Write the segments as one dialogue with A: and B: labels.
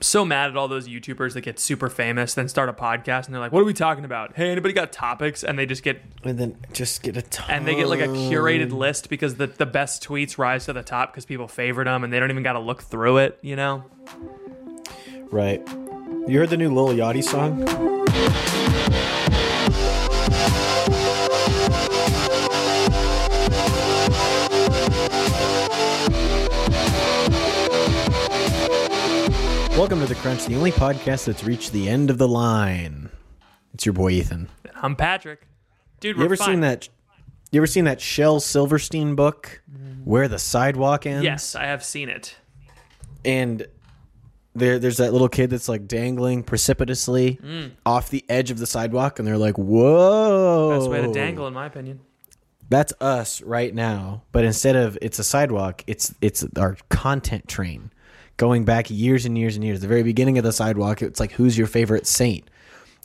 A: So mad at all those YouTubers that get super famous, then start a podcast, and they're like, "What are we talking about? Hey, anybody got topics?" And they just get
B: And then just get a ton.
A: and they get like a curated list because the the best tweets rise to the top because people favorite them, and they don't even got to look through it. You know?
B: Right. You heard the new Lil Yachty song? Welcome to The Crunch, the only podcast that's reached the end of the line. It's your boy Ethan.
A: I'm Patrick, dude.
B: You ever
A: fine.
B: seen that? You ever seen that Shel Silverstein book, Where the Sidewalk Ends?
A: Yes, I have seen it.
B: and there there's that little kid that's like dangling precipitously off the edge of the sidewalk and they're like whoa
A: Mm. Best way to dangle, in my opinion.
B: that's us right now but instead of it's a sidewalk it's it's our content train going back years and years and years the very beginning of the sidewalk it's like who's your favorite saint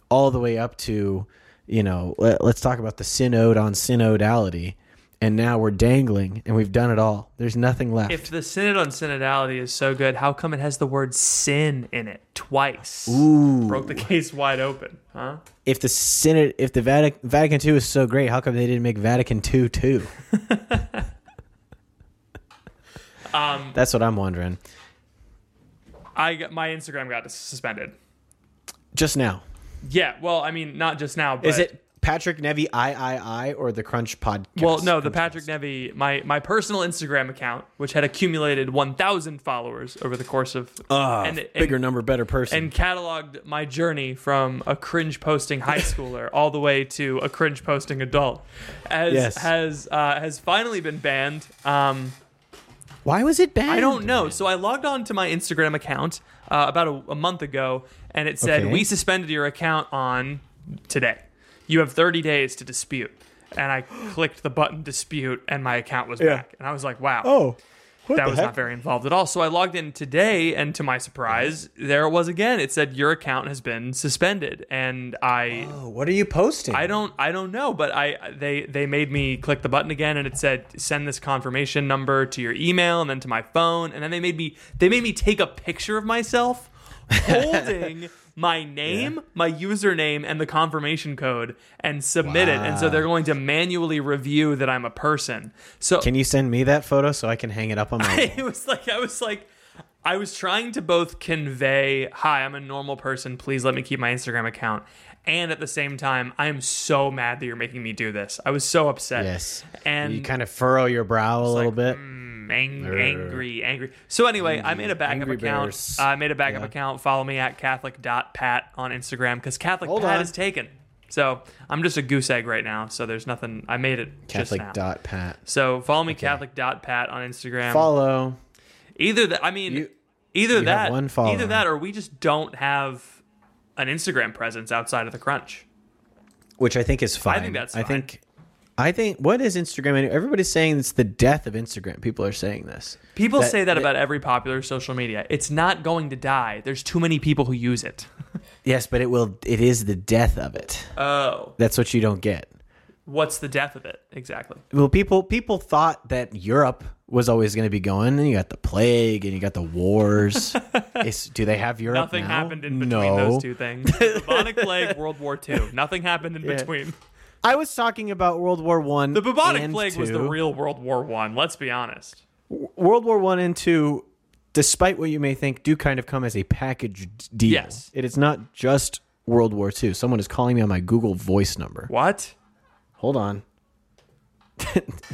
B: all the way up to you know let, let's talk about the synod on synodality and now we're dangling and we've done it all there's nothing left
A: If the synod on synodality is so good, how come it has the word sin in it twice?
B: Ooh.
A: Broke the case wide open, huh?
B: if the synod, if the Vatican, Vatican II is so great, how come they didn't make Vatican II too?
A: Um,
B: That's what I'm wondering.
A: I my Instagram got suspended.
B: Just now,
A: Yeah, well, I mean, not just now. But,
B: is it Patrick Nevy I I I or the Crunch podcast?
A: Well, no, the Patrick? Nevy, my my personal Instagram account, which had accumulated 1,000 followers over the course of
B: Ah,
A: and, and-
B: bigger number, better person.
A: and cataloged my journey from a cringe posting high schooler all the way to a cringe posting adult, as
B: Yes.
A: has uh, has finally been banned. Um,
B: Why was it bad?
A: I don't know. So I logged on to my Instagram account uh, about a, a month ago, and it said
B: Okay.
A: we suspended your account on today. You have 30 days to dispute. And I clicked the button dispute, and my account was
B: Yeah.
A: back. And I was like, wow.
B: Oh, what
A: that was
B: heck?
A: not very involved at all. So I logged in today, and to my surprise, there it was again. It said your account has been suspended, and I
B: Oh, what are you posting?
A: I don't I don't know, but I they they made me click the button again and it said send this confirmation number to your email and then to my phone and then they made me they made me take a picture of myself holding my name, my username and the confirmation code and submit it. And so they're going to manually review that I'm a person. So
B: Can you send me that photo so I can hang it up on my? wall?
A: it was like I was like I was trying to both convey, "Hi, I'm a normal person. Please let me keep my Instagram account." And at the same time, I am so mad that you're making me do this. I was so upset.
B: yes.
A: And
B: you kind of furrow your brow a little
A: like,
B: bit.
A: mm, ang- angry, angry. So anyway, I made a backup account.
B: bears.
A: I made a backup
B: Yeah.
A: account. Follow me at catholic.pat on Instagram because Catholic
B: Hold
A: Pat
B: on.
A: is taken. So I'm just a goose egg right now. So there's nothing. I made it just now.
B: Catholic dot Pat.
A: So follow me Catholic.pat on Instagram.
B: Follow.
A: Either that, I mean,
B: You-
A: either
B: have
A: that,
B: one follower.
A: either that, or we just don't have an Instagram presence outside of the Crunch.
B: which I think is fine.
A: I think that's Fine.
B: I think. I think what is Instagram? Everybody's saying it's the death of Instagram. People are saying this.
A: People
B: That-
A: say that
B: that-
A: about every popular social media. It's not going to die. There's too many people who use it.
B: Yes, but it will. It is the death of it.
A: Oh,
B: That's what you don't get.
A: what's the death of it exactly?
B: Well, people people thought that Europe was always going to be going, and you got the plague, and you got the wars. Is, do they have Europe?
A: Nothing
B: now?
A: happened in between
B: no.
A: those two things. The bubonic plague, World War II. Nothing happened in
B: Yeah.
A: between.
B: I was talking about World War One.
A: The bubonic plague was the real World War One. Let's be honest.
B: World War One and Two. Despite what you may think, do kind of come as a packaged deal.
A: Yes.
B: it is not just World War Two. Someone is calling me on my Google Voice number.
A: What?
B: Hold on.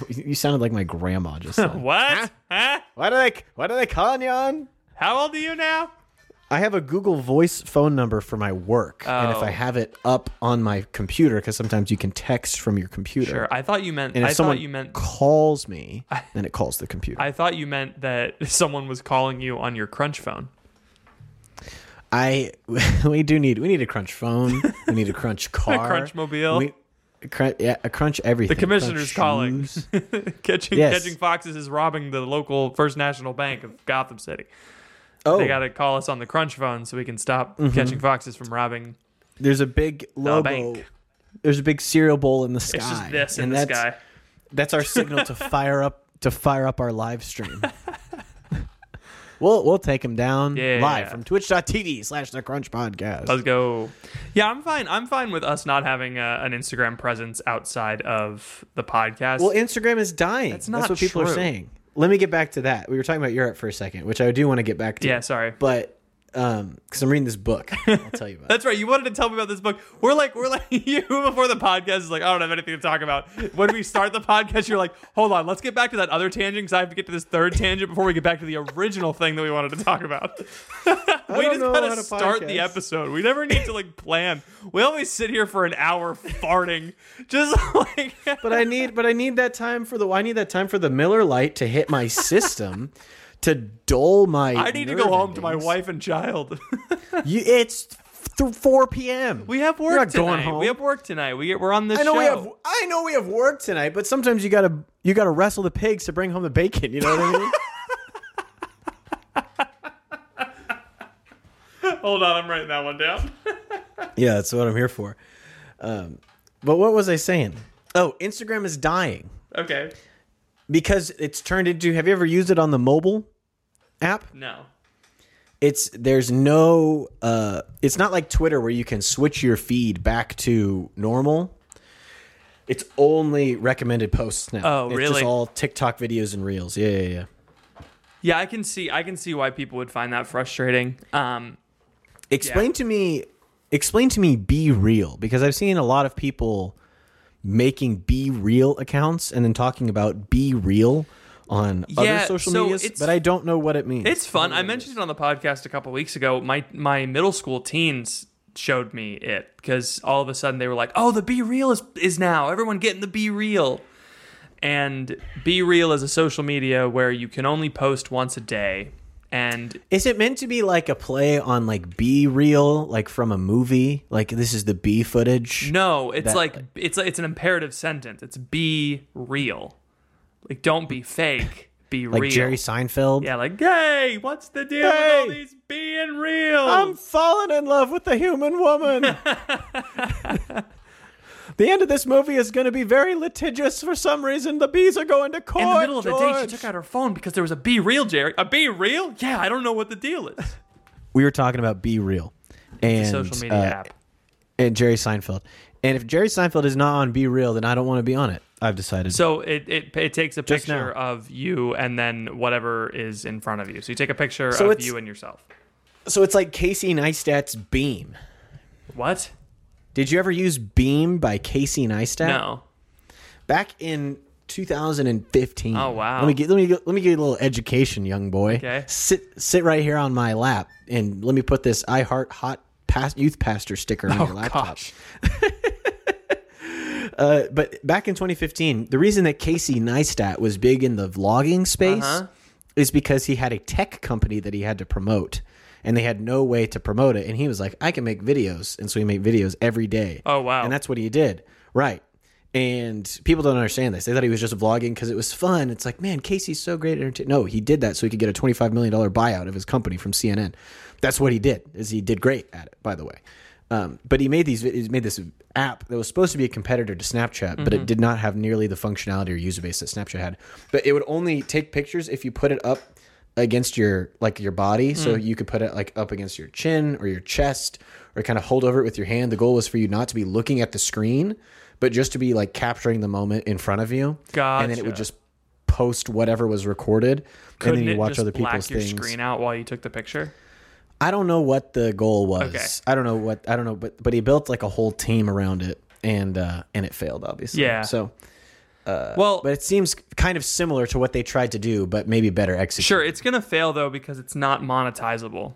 B: you sounded like my grandma just.
A: What? Huh?
B: What are they? What are they calling you on?
A: How old are you now?
B: I have a Google Voice phone number for my work, and if
A: Oh.
B: I have it up on my computer, because sometimes you can text from your computer.
A: Sure. I thought you meant.
B: And if
A: I
B: someone
A: thought you meant.
B: calls me, then it calls the computer.
A: I thought you meant that someone was calling you on your crunch phone.
B: I we do need we need a crunch phone. We need a crunch car.
A: crunch mobile.
B: We, a crunch, yeah, a crunch everything.
A: The commissioner's calling. catching
B: Yes.
A: catching foxes is robbing the local First National Bank of Gotham City.
B: Oh,
A: They got to call us on the crunch phone so we can stop
B: Mm-hmm.
A: catching foxes from robbing.
B: there's a big logo.
A: bank.
B: There's a big cereal bowl in the sky.
A: It's just this in
B: and
A: the
B: that's,
A: sky.
B: That's our signal to fire up to fire up our live stream. we'll we'll take him down
A: Yeah.
B: live from twitch.tv slash the crunch podcast.
A: Let's go. Yeah, I'm fine. I'm fine with us not having a, an Instagram presence outside of the podcast.
B: Well, Instagram is dying.
A: That's
B: That's,
A: not
B: what people are saying. Let me get back to that. We were talking about Europe for a second, which I do want to get back to.
A: yeah, sorry.
B: But um, because I'm reading this book, I'll tell you about. it.
A: That's right. You wanted to tell me about this book. We're like, we're like, you before the podcast is like, I don't have anything to talk about. When we start the podcast, you're like, hold on, let's get back to that other tangent because I have to get to this third tangent before we get back to the original thing that we wanted to talk about. we just gotta
B: how
A: start the episode. We never need to like plan. We always sit here for an hour farting, just like.
B: But I need, but I need that time for the. I need that time for the Miller Lite to hit my system, to dull my.
A: I need to go home to my wife and child.
B: You, it's th- 4 p.m.
A: we have work We're
B: not going home.
A: We have work tonight. We get, we're on this
B: I know
A: show.
B: we have. I know we have work tonight, but sometimes you gotta you gotta wrestle the pigs to bring home the bacon. You know what I mean?
A: Hold on, I'm writing that one down.
B: yeah, that's what I'm here for. Um, but what was I saying? Oh, Instagram is dying
A: okay.
B: because it's turned into. Have you ever used it on the mobile app?
A: No.
B: It's there's no. Uh, it's not like Twitter where you can switch your feed back to normal. It's only recommended posts now.
A: Oh,
B: it's
A: really?
B: Just all TikTok videos and reels. Yeah, yeah, yeah.
A: Yeah, I can see. I can see why people would find that frustrating. Um,
B: Explain to me explain to me be real because I've seen a lot of people making be real accounts and then talking about be real on
A: Yeah,
B: other social
A: so
B: medias, but I don't know what it means.
A: it's fun. I mentioned it on the podcast a couple weeks ago. My my middle school teens showed me it because all of a sudden they were like, "Oh, the Be Real is is now. Everyone getting the Be Real." And Be Real is a social media where you can only post once a day. And
B: Is it meant to be like a play on like be real, like from a movie? Like this is the B footage?
A: no, it's
B: That-
A: like it's it's an imperative sentence. It's be real. Like don't be fake. Be
B: like
A: real.
B: Jerry Seinfeld?
A: Yeah, like, hey, what's the deal with all these being real?
B: I'm falling in love with the human woman. the end of this movie is going to be very litigious for some reason. The bees are going to court.
A: In the middle of the day, she took out her phone because there was a be real, Jerry. A be real? Yeah, I don't know what the deal is.
B: we were talking about Be Real and
A: Social media
B: uh,
A: app.
B: and Jerry Seinfeld. And if Jerry Seinfeld is not on Be Real, then I don't want to be on it. I've decided.
A: So it, it it takes a
B: Just
A: picture
B: now.
A: of you and then whatever is in front of you. So you take a picture
B: So
A: of you and yourself.
B: so it's like Casey Neistat's Beme.
A: What?
B: Did you ever use Beme by Casey Neistat?
A: No.
B: Back in 2015.
A: Oh, wow.
B: Let me get let me let me give you a little education, young boy.
A: Okay.
B: Sit sit right here on my lap and let me put this I Heart Hot past, Youth Pastor sticker on
A: Oh
B: your laptop.
A: gosh.
B: Uh, but back in 2015, the reason that Casey Neistat was big in the vlogging space
A: Uh-huh.
B: is because he had a tech company that he had to promote, and they had no way to promote it. And he was like, "I can make videos," and so he made videos every day.
A: Oh, wow.
B: And that's what he did, right? And people don't understand this. They thought he was just vlogging because it was fun. It's like, man, Casey's so great at entertainment. No, he did that so he could get a $25 million buyout of his company from CNN. That's what he did. Is he did great at it, by the way. Um, but he made these. He made this app that was supposed to be a competitor to Snapchat, but it did not have nearly the functionality or user base that Snapchat had. But it would only take pictures if you put it up against your like your body, so you could put it like up against your chin or your chest, or kind of hold over it with your hand. The goal was for you not to be looking at the screen, but just to be like capturing the moment in front of you, and then it would just post whatever was recorded,
A: Couldn't
B: and then you watch
A: just
B: other
A: black
B: people's
A: your
B: things.
A: screen out while you took the picture?
B: I don't know what the goal was.
A: Okay.
B: I don't know what I don't know, but but he built like a whole team around it, and uh, and it failed obviously.
A: Yeah.
B: So, Uh,
A: well,
B: but it seems kind of similar to what they tried to do, but maybe better executed.
A: sure, it's gonna fail though because it's not monetizable.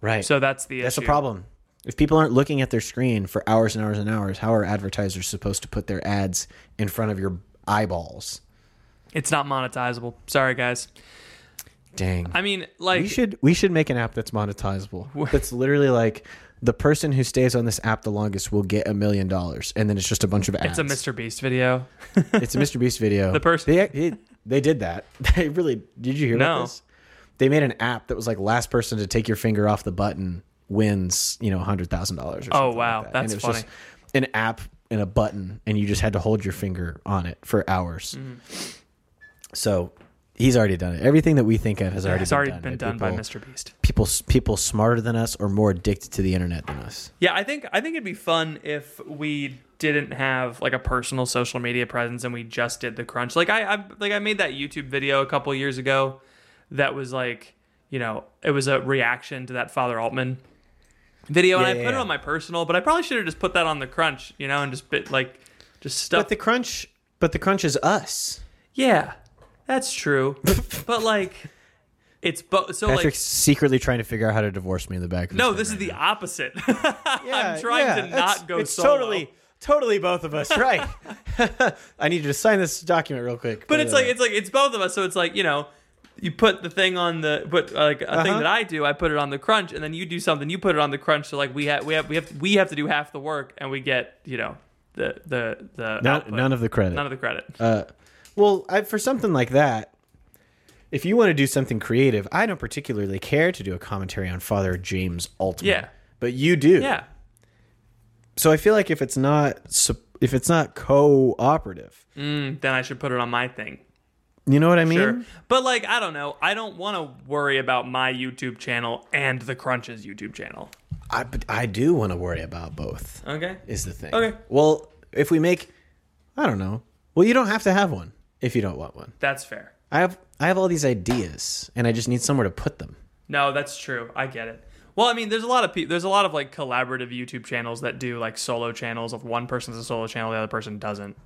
B: Right.
A: So that's the
B: that's
A: issue.
B: a problem. If people aren't looking at their screen for hours and hours and hours, how are advertisers supposed to put their ads in front of your eyeballs?
A: It's not monetizable. Sorry, guys.
B: Dang.
A: I mean, like
B: we should we should make an app that's monetizable. That's literally like the person who stays on this app the longest will get a million dollars, and then it's just a bunch of ads.
A: it's a Mr. Beast video.
B: It's a Mr. Beast video.
A: The person-
B: they it, they did that. They really did. You hear
A: No.
B: about this? They made an app that was like last person to take your finger off the button wins you know hundred thousand dollars. Or something.
A: Oh, wow.
B: that.
A: That's
B: and it was
A: funny.
B: just an app and a button, and you just had to hold your finger on it for hours.
A: Mm-hmm.
B: So he's already done it. Everything that we think of has already
A: It's
B: been
A: already
B: done,
A: been
B: by
A: done by
B: people-
A: Mr. Beast.
B: People, people smarter than us or more addicted to the internet than us.
A: Yeah, I think I think it'd be fun if we didn't have like a personal social media presence and we just did the crunch. Like I, I like I made that YouTube video a couple years ago that was like, you know, it was a reaction to that Father Altman video,
B: Yeah,
A: and I
B: yeah,
A: put it on my personal, but I probably should have just put that on the crunch, you know, and just bit like just stuff.
B: But the crunch, but the crunch is us.
A: yeah, that's true. but like, it's both. So
B: Patrick's
A: like.
B: secretly trying to figure out how to divorce me in the back. Of
A: No, this
B: right
A: is the
B: now.
A: opposite.
B: Yeah,
A: I'm trying
B: yeah,
A: to not go
B: It's
A: solo.
B: totally, totally both of us, right? I need you to sign this document real quick.
A: But it's
B: uh,
A: like it's like it's both of us. So it's like you know, you put the thing on the but like a thing
B: Uh-huh.
A: that I do, I put it on the crunch, and then you do something, you put it on the crunch. So like we have we have we have we have to do half the work, and we get you know the the the
B: none, none of the credit.
A: none of the credit.
B: Uh, well, I, for something like that, if you want to do something creative, I don't particularly care to do a commentary on Father James Altman.
A: Yeah.
B: but you do.
A: yeah,
B: So I feel like if it's not if it's not cooperative,
A: mm, then I should put it on my thing.
B: you know what I mean?
A: Sure, but like I don't know, I don't want to worry about my YouTube channel and the Crunch's YouTube channel.
B: I but I do want to worry about both.
A: Okay,
B: Is the thing.
A: Okay.
B: Well, if we make, I don't know. Well, you don't have to have one if you don't want one.
A: that's fair.
B: I have I have all these ideas, and I just need somewhere to put them.
A: No, that's true. I get it. Well, I mean, there's a lot of people. There's a lot of like collaborative YouTube channels that do like solo channels of one person's a solo channel, the other person doesn't.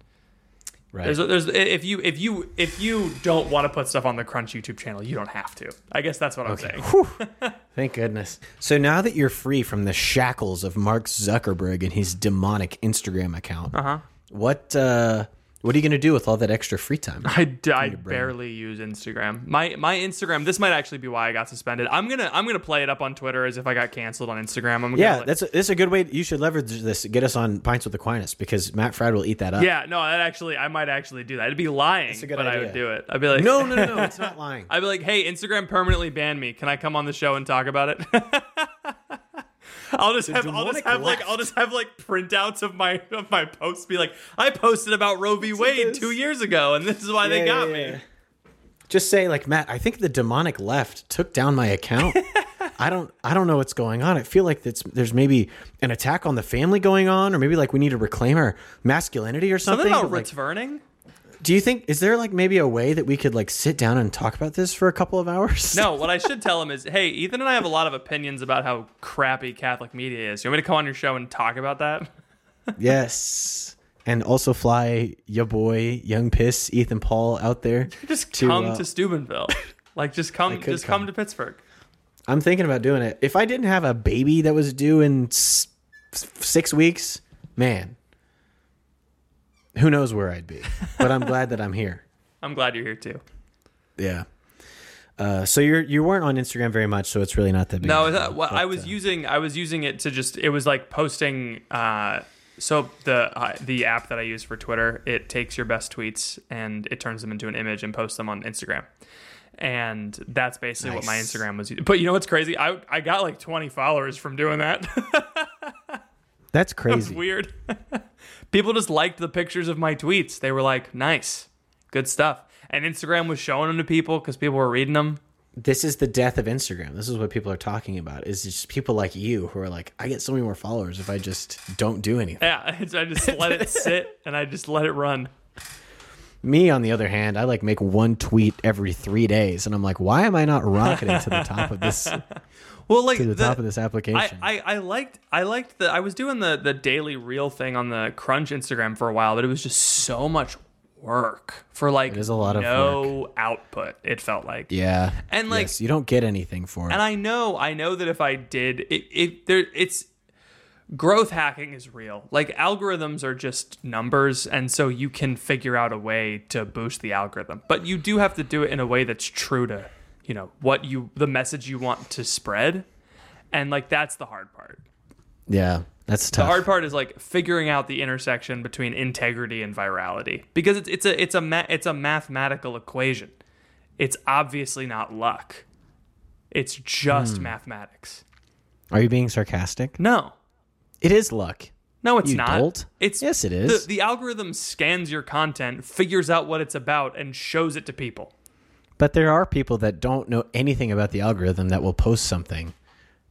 B: Right.
A: There's, there's if you if you if you don't want to put stuff on the Crunch YouTube channel, you don't have to. I guess that's what I'm saying.
B: Thank goodness. So now that you're free from the shackles of Mark Zuckerberg and his demonic Instagram account,
A: Uh huh.
B: what uh, what are you going to do with all that extra free time?
A: I, I barely use Instagram. My my Instagram. This might actually be why I got suspended. I'm gonna I'm gonna play it up on Twitter as if I got canceled on Instagram. I'm gonna
B: Yeah, that's a, that's a good way. You should leverage this. Get us on Pints with Aquinas because Matt Fradd will eat that up.
A: yeah. No, that actually I might actually do that. It'd be lying,
B: a good
A: but I would do it. I'd be like,
B: No, no, no, no. It's not lying.
A: I'd be like, hey, Instagram permanently banned me. Can I come on the show and talk about it? I'll just have I'll just have like. I'll just have like printouts of my of my posts be like I posted about Roe v. Wade two years ago and this is why they got
B: yeah,
A: me.
B: Just say like Matt. I think the demonic left took down my account. I don't. I don't know what's going on. I feel like it's, there's maybe an attack on the family going on, or maybe like we need to reclaim our masculinity or something.
A: Something about
B: like,
A: Ritz Verning?
B: Do you think is there like maybe a way that we could like sit down and talk about this for a couple of hours?
A: No, what I should tell him is, hey, Ethan and I have a lot of opinions about how crappy Catholic media is. You want me to come on your show and talk about that?
B: yes. And also fly your boy, young piss, Ethan Paul out there.
A: Just
B: To,
A: come
B: uh,
A: to Steubenville. Like just come just come.
B: come.
A: to Pittsburgh.
B: I'm thinking about doing it. If I didn't have a baby that was due in s- s- six weeks, man, who knows where I'd be. But I'm glad that I'm here.
A: I'm glad you're here too.
B: Yeah. Uh, so you're you weren't on Instagram very much, so it's really not that big.
A: No, that, well, I was
B: uh,
A: using I was using it to just it was like posting. Uh, so the uh, the app that I use for Twitter, it takes your best tweets and it turns them into an image and posts them on Instagram. And that's basically what my Instagram was. But you know what's crazy? I I got like 20 followers from doing that.
B: That's crazy.
A: weird. People just liked the pictures of my tweets. They were like, "Nice, good stuff." And Instagram was showing them to people because people were reading them.
B: This is the death of Instagram. This is what people are talking about. Is just people like you who are like, I get so many more followers if I just don't do anything.
A: Yeah, I just let it sit and I just let it run.
B: Me, on the other hand, I like make one tweet every three days, and I'm like, why am I not rocketing to the top of this
A: Well, like
B: the, top of this application?
A: I, I liked I liked the I was doing the the daily reel thing on the Crunch Instagram for a while, but it was just so much work for like
B: It is a lot of
A: no output. It felt like
B: yeah,
A: And, like-
B: yes, you don't get anything for it.
A: And I know, I know that if I did, it, it there, it's growth hacking is real. Like algorithms are just numbers, and so you can figure out a way to boost the algorithm. But you do have to do it in a way that's true to you know what you the message you want to spread and like that's the hard part
B: Yeah, that's tough.
A: the hard part is like figuring out the intersection between integrity and virality because it's it's a it's a ma- it's a mathematical equation it's obviously not luck it's just
B: Hmm.
A: mathematics
B: Are you being sarcastic?
A: no
B: It is luck.
A: no it's
B: You
A: not
B: dolt.
A: it's
B: Yes, it is.
A: the, the algorithm scans your content figures out what it's about and shows it to people
B: But there are people that don't know anything about the algorithm that will post something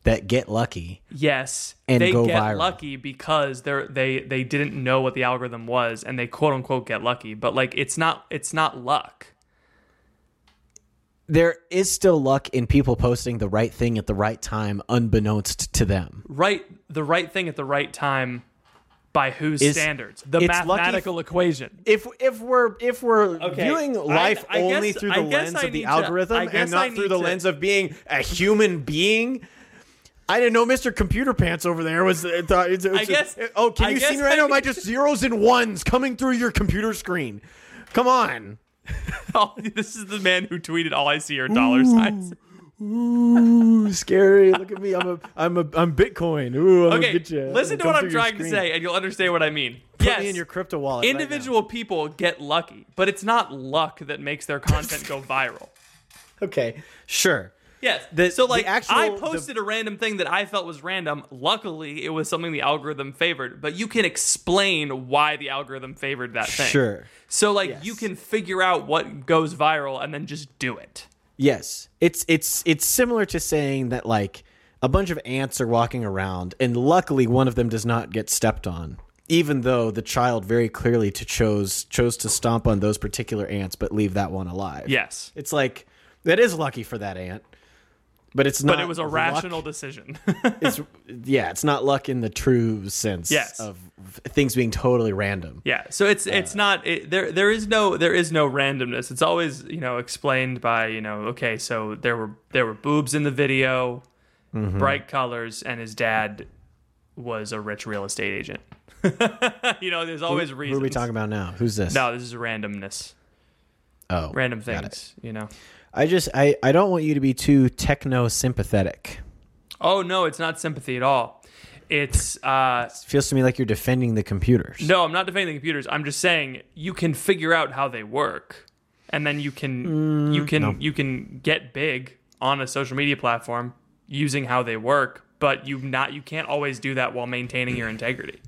B: that get lucky.
A: Yes,
B: And
A: they
B: go
A: get
B: viral.
A: lucky because they're they they didn't know what the algorithm was, and they quote unquote get lucky. But like, it's not it's not luck.
B: There is still luck in people posting the right thing at the right time, unbeknownst to them.
A: Right, the right thing at the right time. By whose
B: Is-
A: standards? The
B: it's lucky
A: mathematical equation.
B: If if we're if we're
A: Okay,
B: viewing life
A: I
B: only
A: guess-
B: through the
A: guess
B: lens of the
A: need to-
B: algorithm and not through the
A: to-
B: lens of being a human being, I didn't know Mr. Computer Pants over there was. Uh, thought it's, it's-
A: guess-
B: oh, can
A: I
B: you see me right
A: I
B: now? Am I
A: need-
B: just zeros and ones coming through your computer screen? Come on.
A: Oh, this is the man who tweeted, "All I see are dollar signs."
B: Ooh, scary. Look at me. I'm a I'm a I'm Bitcoin. Ooh, I'm
A: Okay,
B: gonna get you.
A: listen to what I'm trying to say, and you'll understand what I mean.
B: Put
A: yes,
B: me in your crypto wallet. right
A: individual people get lucky, but it's not luck that makes their content go viral.
B: Okay, sure.
A: Yes.
B: The-
A: so like
B: actual-
A: I
B: the-
A: posted a random thing that I felt was random. Luckily, it was something the algorithm favored, but you can explain why the algorithm favored that thing.
B: Sure.
A: So like
B: Yes.
A: you can figure out what goes viral and then just do it.
B: Yes, it's it's it's similar to saying that like a bunch of ants are walking around, and luckily one of them does not get stepped on, even though the child very clearly to chose chose to stomp on those particular ants, but leave that one alive.
A: Yes.
B: it's like that is lucky for that ant, but it's not.
A: But it was a
B: luck.
A: rational decision.
B: It's yeah, it's not luck in the true sense.
A: Yes.
B: of things being totally random.
A: Yeah, so it's uh, it's not it, there. There is no there is no randomness. It's always you know explained by you know okay, so there were there were boobs in the video, mm-hmm. bright colors, and his dad was a rich real estate agent. you know, there's always
B: Who
A: reasons.
B: are we talking about now? Who's this?
A: No, this is randomness,
B: oh,
A: random
B: got it.
A: things. You know.
B: I just I I don't want you to be too techno sympathetic.
A: Oh no, it's not sympathy at all. It's uh it
B: feels to me like you're defending the computers.
A: no, I'm not defending the computers. I'm just saying you can figure out how they work, and then you can you can you can get big on a social media platform using how they work. But you not you can't always do that while maintaining your integrity.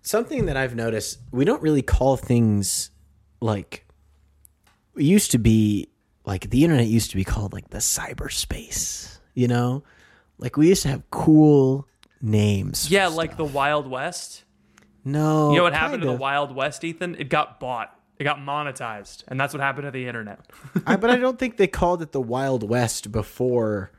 B: Something that I've noticed, we don't really call things like it used to be like the internet used to be called like the cyberspace, you know? Like we used to have cool names.
A: Yeah,
B: stuff.
A: like the Wild West.
B: no.
A: You know what happened to the. Wild West, Ethan? It got bought. It got monetized, and that's what happened to the internet.
B: I, but I don't think they called it the Wild West before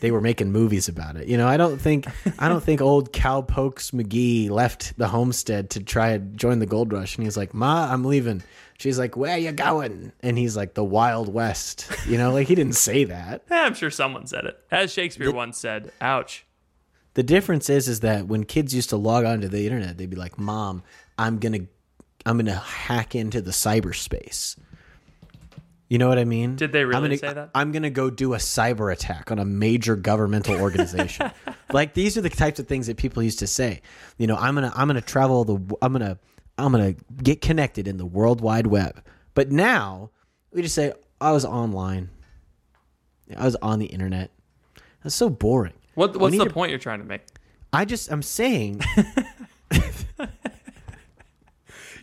B: they were making movies about it. You know, I don't think I don't think old Cowpokes McGee left the homestead to try and join the gold rush, and he's like, "Ma, I'm leaving." She's like, "Where you going?" And he's like, "The Wild West." You know, like he didn't say that.
A: I'm sure someone said it, as Shakespeare once said. Ouch.
B: The difference is, is that when kids used to log onto the internet, they'd be like, "Mom, I'm gonna, I'm gonna hack into the cyberspace." You know what I mean?
A: Did they
B: I'm
A: really
B: gonna,
A: say that?
B: I'm gonna go do a cyber attack on a major governmental organization. like these are the types of things that people used to say. You know, I'm gonna, I'm gonna travel the, I'm gonna, I'm gonna get connected in the World Wide Web. But now we just say, I was online. I was on the internet. That's so boring.
A: What, what's the
B: to-
A: point you're trying to make?
B: I just I'm saying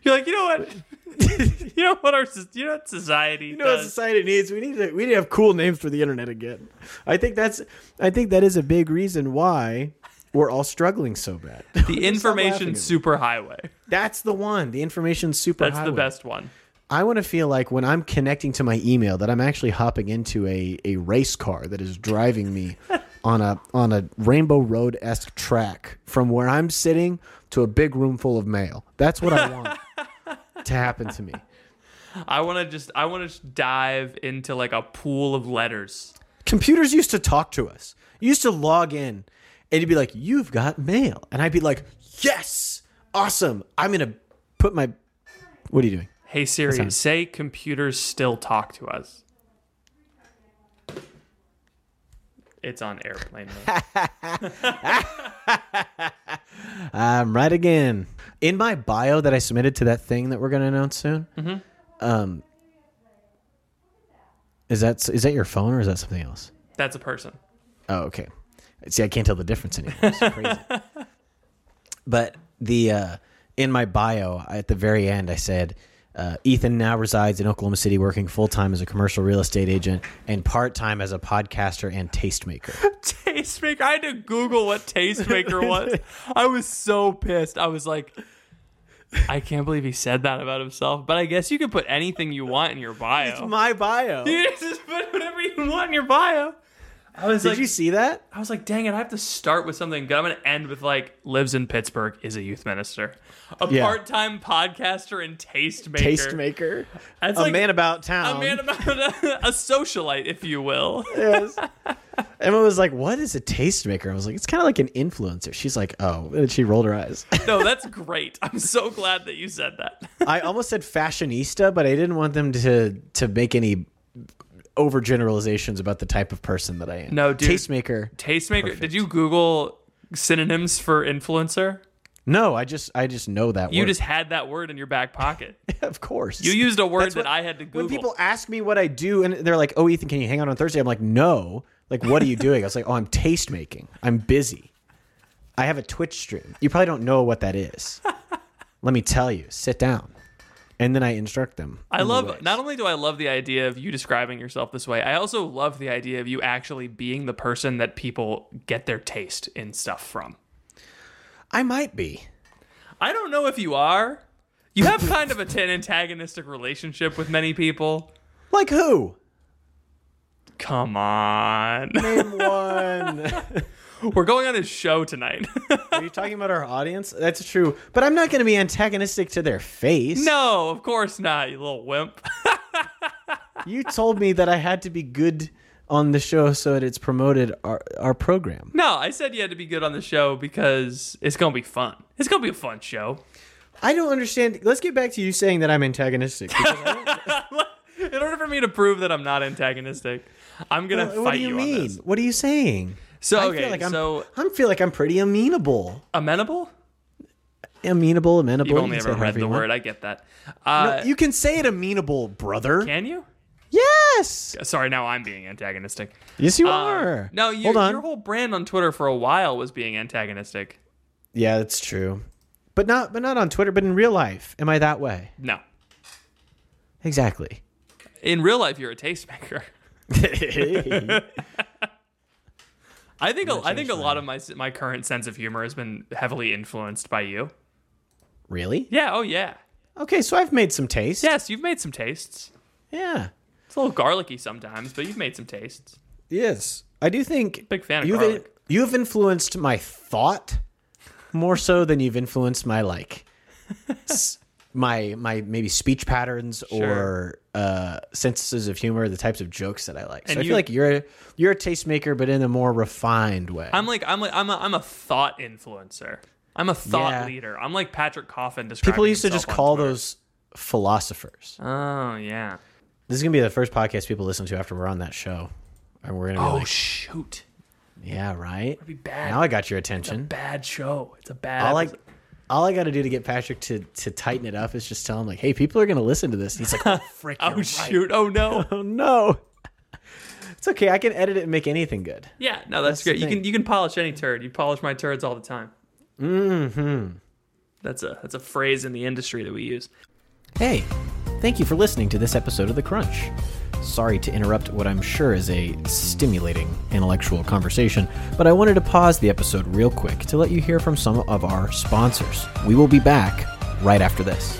A: You're like, you know what? you know what our you know what society
B: you know what society needs. We need to we need to have cool names for the internet again. I think that's I think that is a big reason why we're all struggling so bad.
A: the information superhighway.
B: That's the one. The information super.
A: That's the best one.
B: I want to feel like when I'm connecting to my email that I'm actually hopping into a, a race car that is driving me on a on a Rainbow Road esque track from where I'm sitting to a big room full of mail. That's what I want to happen to me.
A: I want to just I want to dive into like a pool of letters.
B: computers used to talk to us. You used to log in and you'd be like, You've got mail. And I'd be like, Yes, awesome. I'm going to put my. What are you doing?
A: Hey Siri,
B: sounds-
A: say computers still talk to us. It's on airplane mode.
B: I'm right again. In my bio that I submitted to that thing that we're going to announce soon, um, is that is that your phone or is that something else?
A: That's a person.
B: Oh, okay. See, I can't tell the difference anymore. It's crazy. but the uh, in my bio at the very end, I said uh, Ethan now resides in Oklahoma City, working full time as a commercial real estate agent and part time as a podcaster and tastemaker.
A: Tastemaker. I had to Google what tastemaker was. I was so pissed. I was like, I can't believe he said that about himself. But I guess you can put anything you want in your bio.
B: It's my bio.
A: You just put whatever you want in your bio. I was
B: Did
A: like,
B: you see that?
A: I was like, dang it, I have to start with something good. I'm going to end with like, lives in Pittsburgh, is a youth minister, a
B: Yeah.
A: part time podcaster and tastemaker.
B: Tastemaker.
A: That's
B: a
A: like
B: man about town.
A: a man about a, a socialite, if you will.
B: Yes. Emma was like, "What is a tastemaker?" I was like, "It's kind of like an influencer." She's like, "Oh," and she rolled her eyes.
A: No, that's great. I'm so glad that you said that.
B: I almost said fashionista, but I didn't want them to to make any overgeneralizations about the type of person that I am.
A: No, dude.
B: tastemaker.
A: Tastemaker.
B: Perfect.
A: Did you Google synonyms for influencer?
B: No, I just I just know that
A: You
B: word.
A: just had that word in your back pocket.
B: of course.
A: You used a word
B: That's
A: that
B: what-
A: I had to Google.
B: when people ask me what I do and they're like, "Oh, Ethan, can you hang out on Thursday?" I'm like, "No." Like, what are you doing? I was like, "Oh, I'm taste making. I'm busy. I have a Twitch stream. You probably don't know what that is. Let me tell you. Sit down." And then I instruct them.
A: I
B: in the
A: love
B: ways.
A: not only do I love the idea of you describing yourself this way, I also love the idea of you actually being the person that people get their taste in stuff from.
B: I might be.
A: I don't know if you are. You have kind of a, an antagonistic relationship with many people.
B: Like who?
A: Come on.
B: Name one.
A: We're going on his show tonight.
B: Are you talking about our audience? That's true. But I'm not going to be antagonistic to their face.
A: no, of course not, you little wimp.
B: You told me that I had to be good on the show so that it's promoted our, our program.
A: No, I said you had to be good on the show because it's going to be fun. It's going to be a fun show.
B: I don't understand. Let's get back to you saying that I'm antagonistic. because I don't-
A: In order for me to prove that I'm not antagonistic, I'm going to fight
B: what do you,
A: on
B: mean? What are you saying?
A: So,
B: I
A: okay,
B: feel like I'm,
A: so
B: I feel like I'm pretty amenable.
A: amenable?
B: Amenable, amenable.
A: You've
B: you
A: only
B: say
A: ever read the word. I get that. Uh,
B: No, you can say it amenable, brother.
A: can you?
B: Yes.
A: Sorry, now I'm being antagonistic.
B: Yes, you
A: Uh,
B: are.
A: no, you,
B: hold on.
A: your whole brand on Twitter for a while was being antagonistic.
B: Yeah, that's true. But not, but not on Twitter. But in real life, am I that way?
A: No.
B: Exactly.
A: In real life, you're a tastemaker. I think a, I think a lot of my my current sense of humor has been heavily influenced by you.
B: really?
A: Yeah. Oh yeah.
B: Okay, so I've made some tastes.
A: Yes, you've made some tastes.
B: Yeah.
A: It's a little garlicky sometimes, but you've made some tastes.
B: Yes. I do think
A: Big fan of
B: you've
A: garlic.
B: you've influenced my thought more so than you've influenced my like my my maybe speech patterns
A: Sure.
B: or uh senses of humor, the types of jokes that I like. So
A: And
B: I
A: you-
B: feel like you're a, you're a tastemaker but in a more refined way.
A: I'm like I'm like I'm a, I'm a thought influencer. I'm a thought
B: Yeah.
A: leader. I'm like Patrick Coffin describing
B: People used to just call
A: Twitter.
B: those philosophers.
A: Oh yeah.
B: This is gonna be the first podcast people listen to after we're on that show. And we're gonna be
A: Oh
B: like,
A: shoot.
B: yeah, right.
A: be bad.
B: Now I got your
A: It's a
B: attention.
A: bad show. It's a bad.
B: all I all I got to do to get Patrick to to tighten it up is just tell him like, "Hey, people are going to listen to this." And he's like, "Oh, frick,
A: Oh
B: right."
A: shoot. Oh no.
B: Oh no. It's okay. I can edit it and make anything good.
A: Yeah, no, that's,
B: That's
A: great. You can you can polish any turd. You polish my turds all the time. Mm-hmm. That's a that's a phrase in the industry that we use.
B: Hey, thank you for listening to this episode of The Crunch. Sorry to interrupt what I'm sure is a stimulating intellectual conversation, but I wanted to pause the episode real quick to let you hear from some of our sponsors. We will be back right after this.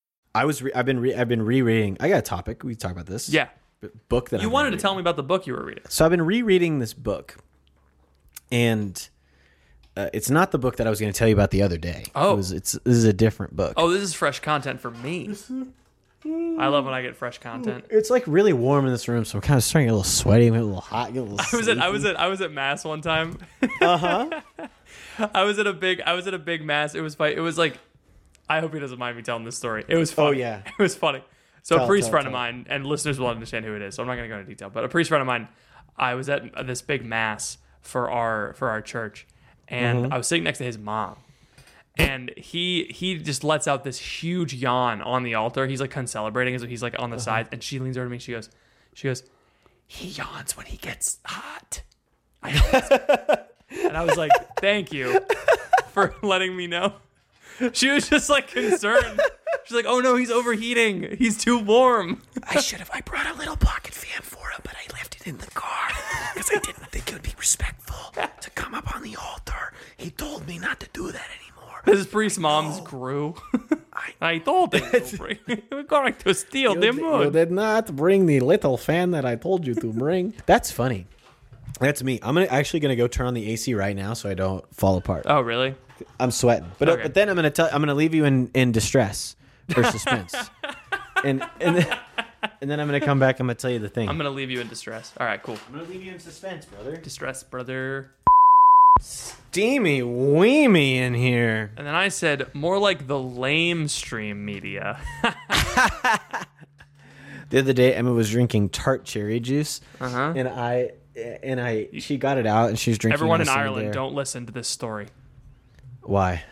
B: I was re- I've been re- I've been rereading. I got a topic. We talk about this.
A: Yeah.
B: b- book that
A: You
B: I'm
A: wanted to
B: reading.
A: tell me about the book you were reading.
B: So I've been rereading this book, and uh, it's not the book that I was going to tell you about the other day.
A: Oh.
B: it was, it's this is a different book.
A: Oh, this is fresh content for me. I love when I get fresh content.
B: It's like really warm in this room, so I'm kind of starting to get a little sweaty, a little hot, a little.
A: I was at I was at I was at mass one time.
B: Uh huh.
A: I was at a big I was at a big mass. It was fight. It was like I hope he doesn't mind me telling this story. It was funny.
B: Oh, yeah.
A: It was funny. So
B: Tell
A: a priest
B: tell
A: friend of
B: tell it.
A: mine and listeners will understand who it is. So I'm not going to go into detail, but a priest friend of mine I was at this big mass for our for our church and
B: Mm-hmm.
A: I was sitting next to his mom. And he he just lets out this huge yawn on the altar. He's like concelebrating as he's like on the
B: Uh-huh.
A: side and she leans over to me she goes she goes he yawns when he gets hot. I and I was like, "Thank you for letting me know." She was just like concerned. She's like, "Oh no, he's overheating. He's too warm."
C: I should have. I brought a little pocket fan for him, but I left it in the car because I didn't think it would be respectful to come up on the altar. He told me not to do that anymore.
A: His priest mom's grew. I told him to bring. We're going to steal the
B: You
A: moon.
B: did not bring the little fan that I told you to bring. That's funny. That's me. I'm gonna actually gonna go turn on the AC right now so I don't fall apart.
A: Oh really?
B: I'm sweating, but
A: Okay.
B: but then I'm gonna tell I'm gonna leave you in in distress or suspense, and and then, and then I'm gonna come back. I'm gonna tell you the thing.
A: I'm gonna leave you in distress. All right, cool.
B: I'm gonna leave you in suspense, brother.
A: Distress, brother.
B: Steamy weemy in here.
A: And then I said, more like the lame stream media.
B: The other day, Emma was drinking tart cherry juice,
A: Uh-huh.
B: and I and I she got it out and she was drinking.
A: Everyone in Ireland,
B: there.
A: don't listen to this story.
B: Why?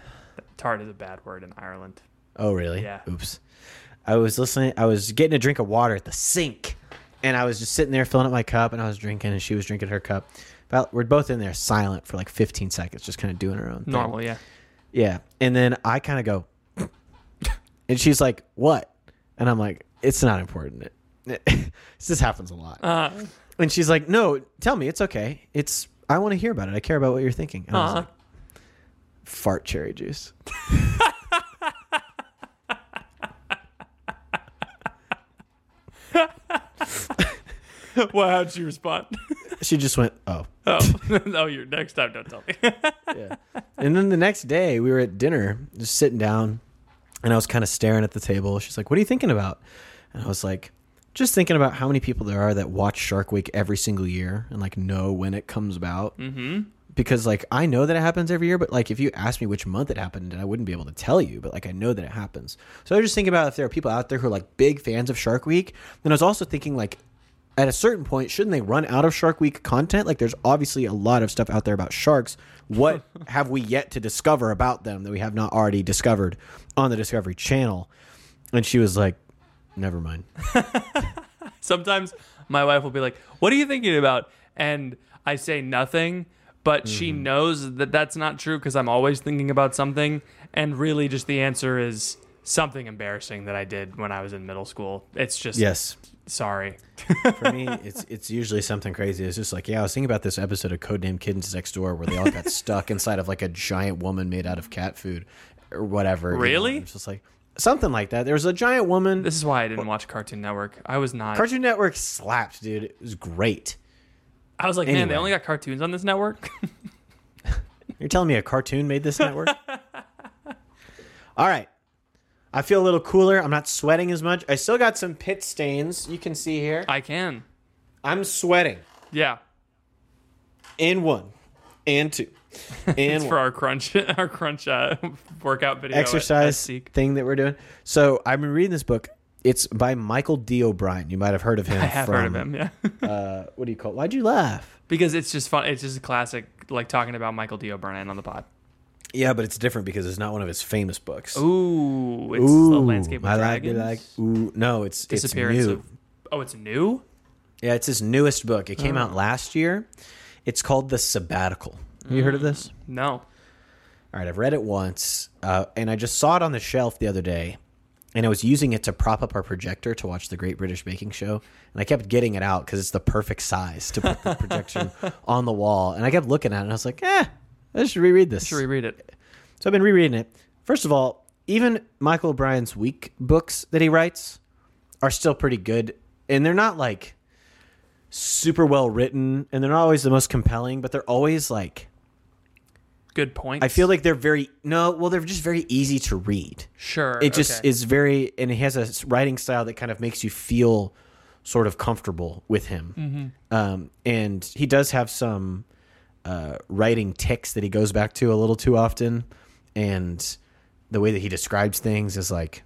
A: Tart is a bad word in Ireland.
B: Oh, really?
A: Yeah.
B: Oops. I was listening. I was getting a drink of water at the sink, and I was just sitting there filling up my cup, and I was drinking, and she was drinking her cup. About, we're both in there silent for like 15 seconds, just kind of doing our own thing.
A: Normal, yeah.
B: Yeah. And then I kind of go, and she's like, "What?" And I'm like, "It's not important." It this happens a lot.
A: Uh,
B: And she's like, "No, tell me. It's okay. It's I want to hear about it. I care about what you're thinking." And I was
A: uh,
B: like, "Fart cherry juice."
A: well, how'd she respond?
B: She just went, "Oh."
A: oh, oh, you're next time. Don't tell me.
B: yeah. And then the next day, we were at dinner, just sitting down, and I was kind of staring at the table. She's like, "What are you thinking about?" And I was like, "Just thinking about how many people there are that watch Shark Week every single year and like know when it comes about." Mm-hmm. Because like I know that it happens every year, but like if you asked me which month it happened, I wouldn't be able to tell you. But like I know that it happens. So I was just thinking about if there are people out there who are like big fans of Shark Week. Then I was also thinking like at a certain point, shouldn't they run out of Shark Week content? Like, there's obviously a lot of stuff out there about sharks. What have we yet to discover about them that we have not already discovered on the Discovery Channel? And she was like, never mind.
A: Sometimes my wife will be like, "What are you thinking about?" And I say nothing, but she
B: Mm-hmm.
A: knows that that's not true because I'm always thinking about something. And really, just the answer is something embarrassing that I did when I was in middle school. It's just
B: Yes.
A: Sorry.
B: For me, it's it's usually something crazy. It's just like, yeah, I was thinking about this episode of Codename Kittens Next Door where they all got stuck inside of like a giant woman made out of cat food or whatever. you know?
A: Really?
B: It's just like something like that. There was a giant woman.
A: This is why I didn't watch Cartoon Network. I was not.
B: Cartoon Network slapped, dude. It was great.
A: I was like, man, they only got cartoons on this network.
B: You're telling me a cartoon made this network? All right. I feel a little cooler. I'm not sweating as much. I still got some pit stains. You can see here.
A: I can.
B: I'm sweating.
A: Yeah.
B: In one, and two, and
A: It's for our crunch, our crunch uh, workout video. at- at
B: exercise thing that we're doing. So I've been reading this book. It's by Michael D. O'Brien. You might have heard of him.
A: I have
B: from,
A: heard of him. Yeah.
B: Uh, what do you call? it? Why'd you laugh?
A: because it's just fun. It's just a classic, like talking about Michael D. O'Brien on the pod.
B: Yeah, but it's different because it's not one of his famous books.
A: Ooh, it's
B: Ooh,
A: the landscape of
B: I like
A: dragons.
B: Like, ooh, no, it's it's new.
A: of. Oh, it's new.
B: Yeah, it's his newest book. It came
A: Oh.
B: out last year. It's called The Sabbatical. Have you heard of this?
A: No.
B: All right, I've read it once, uh, and I just saw it on the shelf the other day, and I was using it to prop up our projector to watch the Great British Baking Show, and I kept getting it out because it's the perfect size to put the projection on the wall, and I kept looking at it, and I was like, eh, I should reread this.
A: Should reread it.
B: So I've been rereading it. First of all, even Michael O'Brien's weak books that he writes are still pretty good, and they're not like super well written and they're not always the most compelling, but they're always like
A: Good point.
B: I feel like they're very no, well they're just very easy to read.
A: sure.
B: It just
A: okay.
B: is very and he has a writing style that kind of makes you feel sort of comfortable with him.
A: Mm-hmm.
B: Um, and he does have some uh, writing tics that he goes back to a little too often and the way that he describes things is like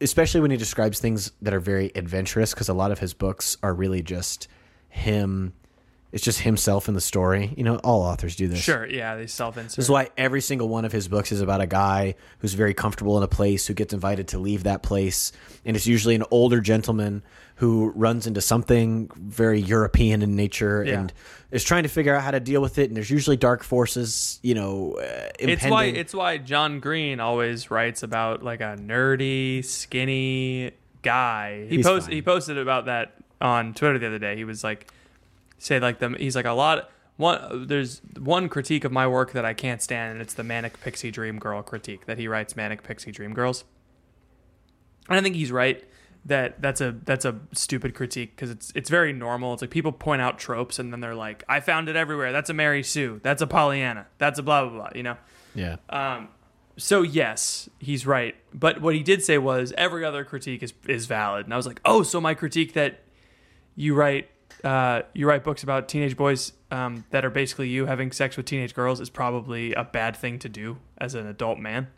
B: especially when he describes things that are very adventurous because a lot of his books are really just him it's just himself in the story you know all authors do this
A: Sure. Yeah, they self-insert.
B: this is why every single one of his books is about a guy who's very comfortable in a place who gets invited to leave that place and it's usually an older gentleman who runs into something very european in nature
A: Yeah.
B: and is trying to figure out how to deal with it and there's usually dark forces you know uh,
A: It's why it's why John Green always writes about like a nerdy, skinny guy. He post he posted about that on Twitter the other day. He was like, say like the he's like a lot. One there's one critique of my work that I can't stand, and it's the manic pixie dream girl critique that he writes manic pixie dream girls. And I think he's right that that's a that's a stupid critique because it's it's very normal. It's like people point out tropes and then they're like, I found it everywhere. That's a Mary Sue. That's a Pollyanna. That's a blah blah blah. You know.
B: yeah
A: Um, so yes, he's right. But what he did say was every other critique is is valid. And I was like, oh, so my critique that you write uh, you write books about teenage boys um, that are basically you having sex with teenage girls is probably a bad thing to do as an adult man.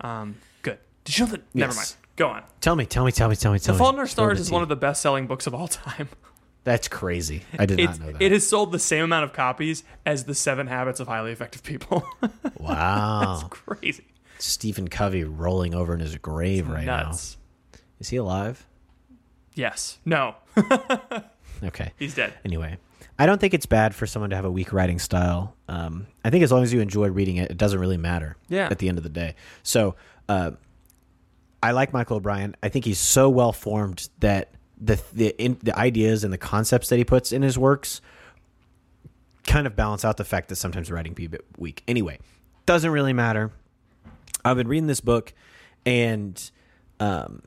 A: Um, good. Did you know that? Never
B: Yes.
A: mind. Go on.
B: tell me tell me tell me tell me
A: The
B: tell
A: Fault in Our Stars is one of the best selling books of all time.
B: that's crazy i did
A: It's,
B: not know that
A: it has sold the same amount of copies as The Seven Habits of Highly Effective People.
B: wow That's
A: Crazy.
B: stephen covey rolling over in his grave right
A: Nuts.
B: now is he alive
A: Yes. No.
B: okay
A: He's dead.
B: Anyway, I don't think it's bad for someone to have a weak writing style. Um, I think as long as you enjoy reading it, it doesn't really matter.
A: Yeah.
B: At the end of the day, so uh, I like Michael O'Brien. I think he's so well formed that the the in, the ideas and the concepts that he puts in his works kind of balance out the fact that sometimes writing be a bit weak. Anyway, doesn't really matter. I've been reading this book, and um,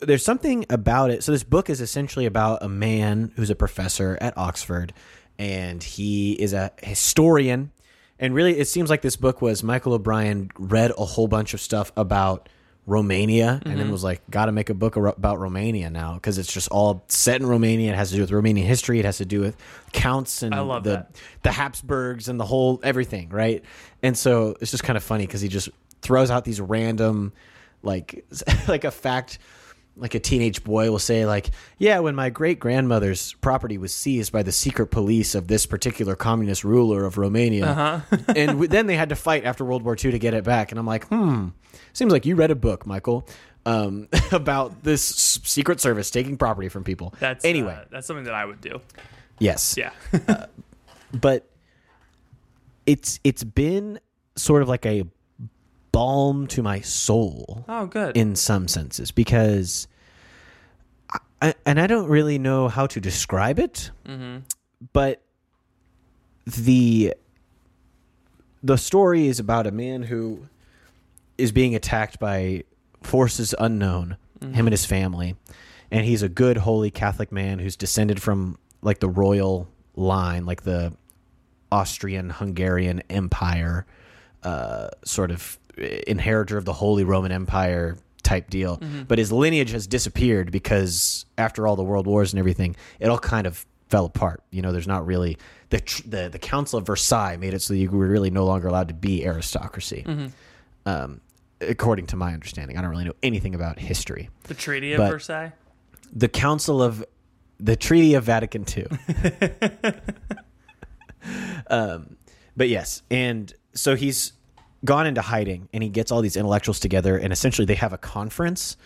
B: there's something about it. So this book is essentially about a man who's a professor at Oxford, and he is a historian. And really, it seems like this book was Michael O'Brien read a whole bunch of stuff about Romania, and then mm-hmm. was like, "Got to make a book about Romania now because it's just all set in Romania. It has to do with Romanian history. It has to do with counts and
A: I love
B: the
A: that.
B: the Habsburgs and the whole everything, right? And so it's just kind of funny because he just throws out these random, like, like a fact, like a teenage boy will say, like, yeah, when my great grandmother's property was seized by the secret police of this particular communist ruler of Romania,
A: Uh-huh.
B: and w- then they had to fight after World War II to get it back, and I'm like, hmm, seems like you read a book, Michael. Um, about this Secret Service taking property from people.
A: That's
B: anyway.
A: uh, that's something that I would do.
B: yes,
A: Yeah.
B: but it's it's been sort of like a balm to my soul
A: oh, good.
B: in some senses because I, and I don't really know how to describe it but the the story is about a man who is being attacked by forces unknown him and his family and he's a good holy catholic man who's descended from like the royal line like the austrian hungarian empire uh, sort of inheritor of the holy roman empire type deal. But his lineage has disappeared because after all the world wars and everything it all kind of fell apart. You know there's not really the tr- the, the council of versailles made it so you were really no longer allowed to be aristocracy. Um, according to my understanding i don't really know anything about history.
A: The Treaty of
B: but-
A: Versailles.
B: the Council of the Treaty of Vatican II. um, but yes, and so he's gone into hiding, and he gets all these intellectuals together, and essentially they have a conference,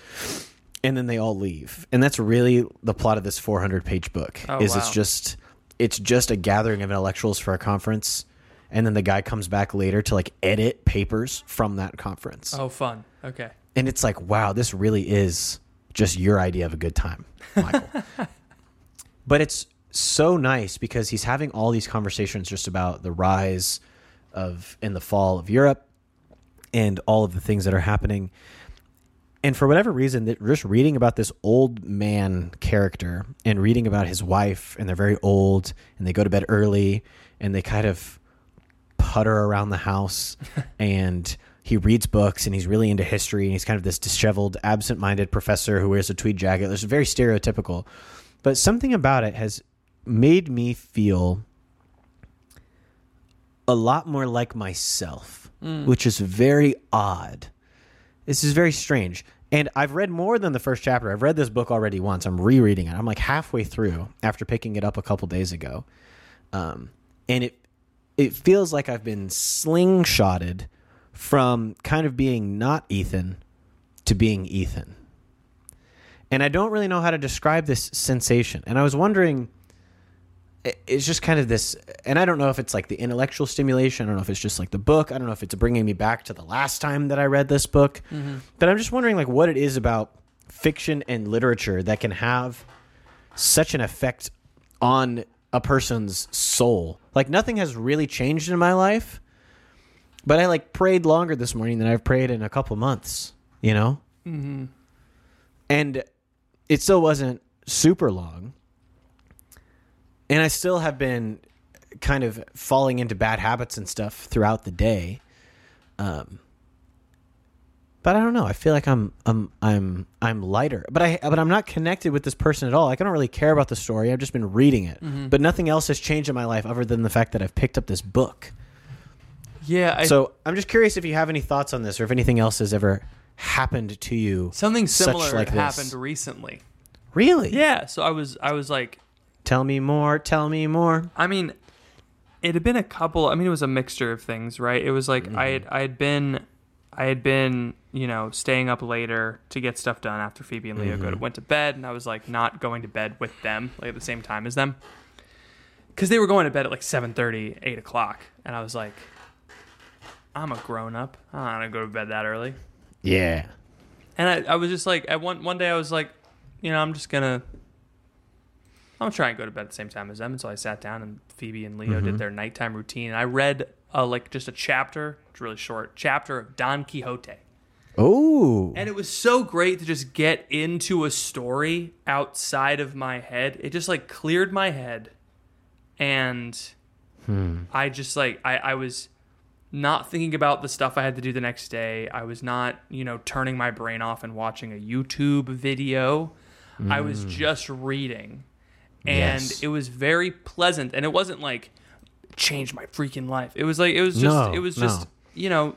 B: and then they all leave, and that's really the plot of this 400 page book.
A: Oh,
B: is
A: wow.
B: it's just it's just a gathering of intellectuals for a conference. And then the guy comes back later to like edit papers from that conference
A: Oh, fun. Okay.
B: and it's like wow this really is just your idea of a good time michael but it's so nice because he's having all these conversations just about the rise of and the fall of europe and all of the things that are happening. And for whatever reason, that just reading about this old man character and reading about his wife, and they're very old, and they go to bed early, and they kind of putter around the house, and he reads books, and he's really into history, and he's kind of this disheveled, absent-minded professor who wears a tweed jacket. It's very stereotypical, but something about it has made me feel a lot more like myself, which is very odd. This is very strange. And I've read more than the first chapter. I've read this book already once. I'm rereading it. I'm like halfway through after picking it up a couple days ago. Um, and it it feels like I've been slingshotted from kind of being not Ethan to being Ethan. And I don't really know how to describe this sensation. And I was wondering it's just kind of this and i don't know if it's like the intellectual stimulation i don't know if it's just like the book i don't know if it's bringing me back to the last time that i read this book but i'm just wondering like what it is about fiction and literature that can have such an effect on a person's soul. Like nothing has really changed in my life but i like prayed longer this morning than i've prayed in a couple months you know? Mm-hmm. and it still wasn't super long and I still have been kind of falling into bad habits and stuff throughout the day. Um, but I don't know. I feel like I'm I'm I'm I'm lighter, but I but I'm not connected with this person at all. Like I don't really care about the story. I've just been reading it, but nothing else has changed in my life other than the fact that I've picked up this book.
A: Yeah. I,
B: So I'm just curious if you have any thoughts on this, or if anything else has ever happened to you.
A: something similar
B: like this.
A: happened recently.
B: Really?
A: Yeah. So I was I was like
B: Tell me more. Tell me more.
A: I mean, it had been a couple. I mean, it was a mixture of things, right? It was like I had mm-hmm. I had been, I had been, you know, staying up later to get stuff done after Phoebe and Leo go to, mm-hmm. went to bed, and I was like not going to bed with them like at the same time as them, because they were going to bed at like 7:30, 8 o'clock, and I was like, I'm a grown up. i don't go to bed that early.
B: Yeah.
A: And I, I was just like, at one one day, I was like, you know, I'm just gonna, I'm gonna try and go to bed at the same time as them. And so I sat down, and Phoebe and Leo did mm-hmm. their nighttime routine, and I read uh, like just a chapter, it's really short chapter of Don Quixote,
B: Oh.
A: and it was so great to just get into a story outside of my head. It just like cleared my head, and hmm. I just like I I was not thinking about the stuff I had to do the next day. I was not, you know, turning my brain off and watching a YouTube video. I was mm. just reading. And
B: Yes.
A: it was very pleasant and it wasn't like changed my freaking life. It was like it was just
B: No,
A: it was
B: no.
A: just, you know,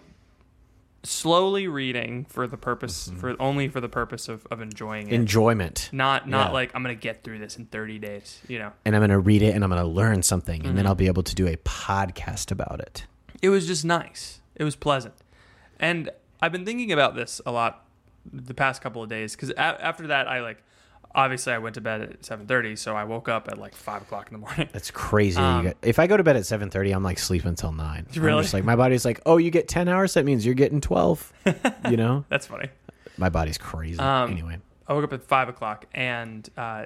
A: slowly reading for the purpose
B: Mm-hmm.
A: for only for the purpose of, of enjoying it.
B: Enjoyment.
A: not not
B: Yeah.
A: like I'm going to get through this in 30 days, you know.
B: and I'm going to read it and I'm going to learn something,
A: Mm-hmm.
B: and then I'll be able to do a podcast about it.
A: it was just nice. It was pleasant. And I've been thinking about this a lot the past couple of days because a- after that, I like, obviously, I went to bed at 7.30, so I woke up at like 5 o'clock in the morning.
B: That's crazy.
A: Um,
B: get- if I go to bed at 7:30, I'm like sleep until nine. I'm
A: Really?
B: just like my body's like, oh, you get 10 hours. That means you're getting 12. you know,
A: That's funny.
B: my body's crazy.
A: Um,
B: anyway,
A: I woke up at 5 o'clock, and uh,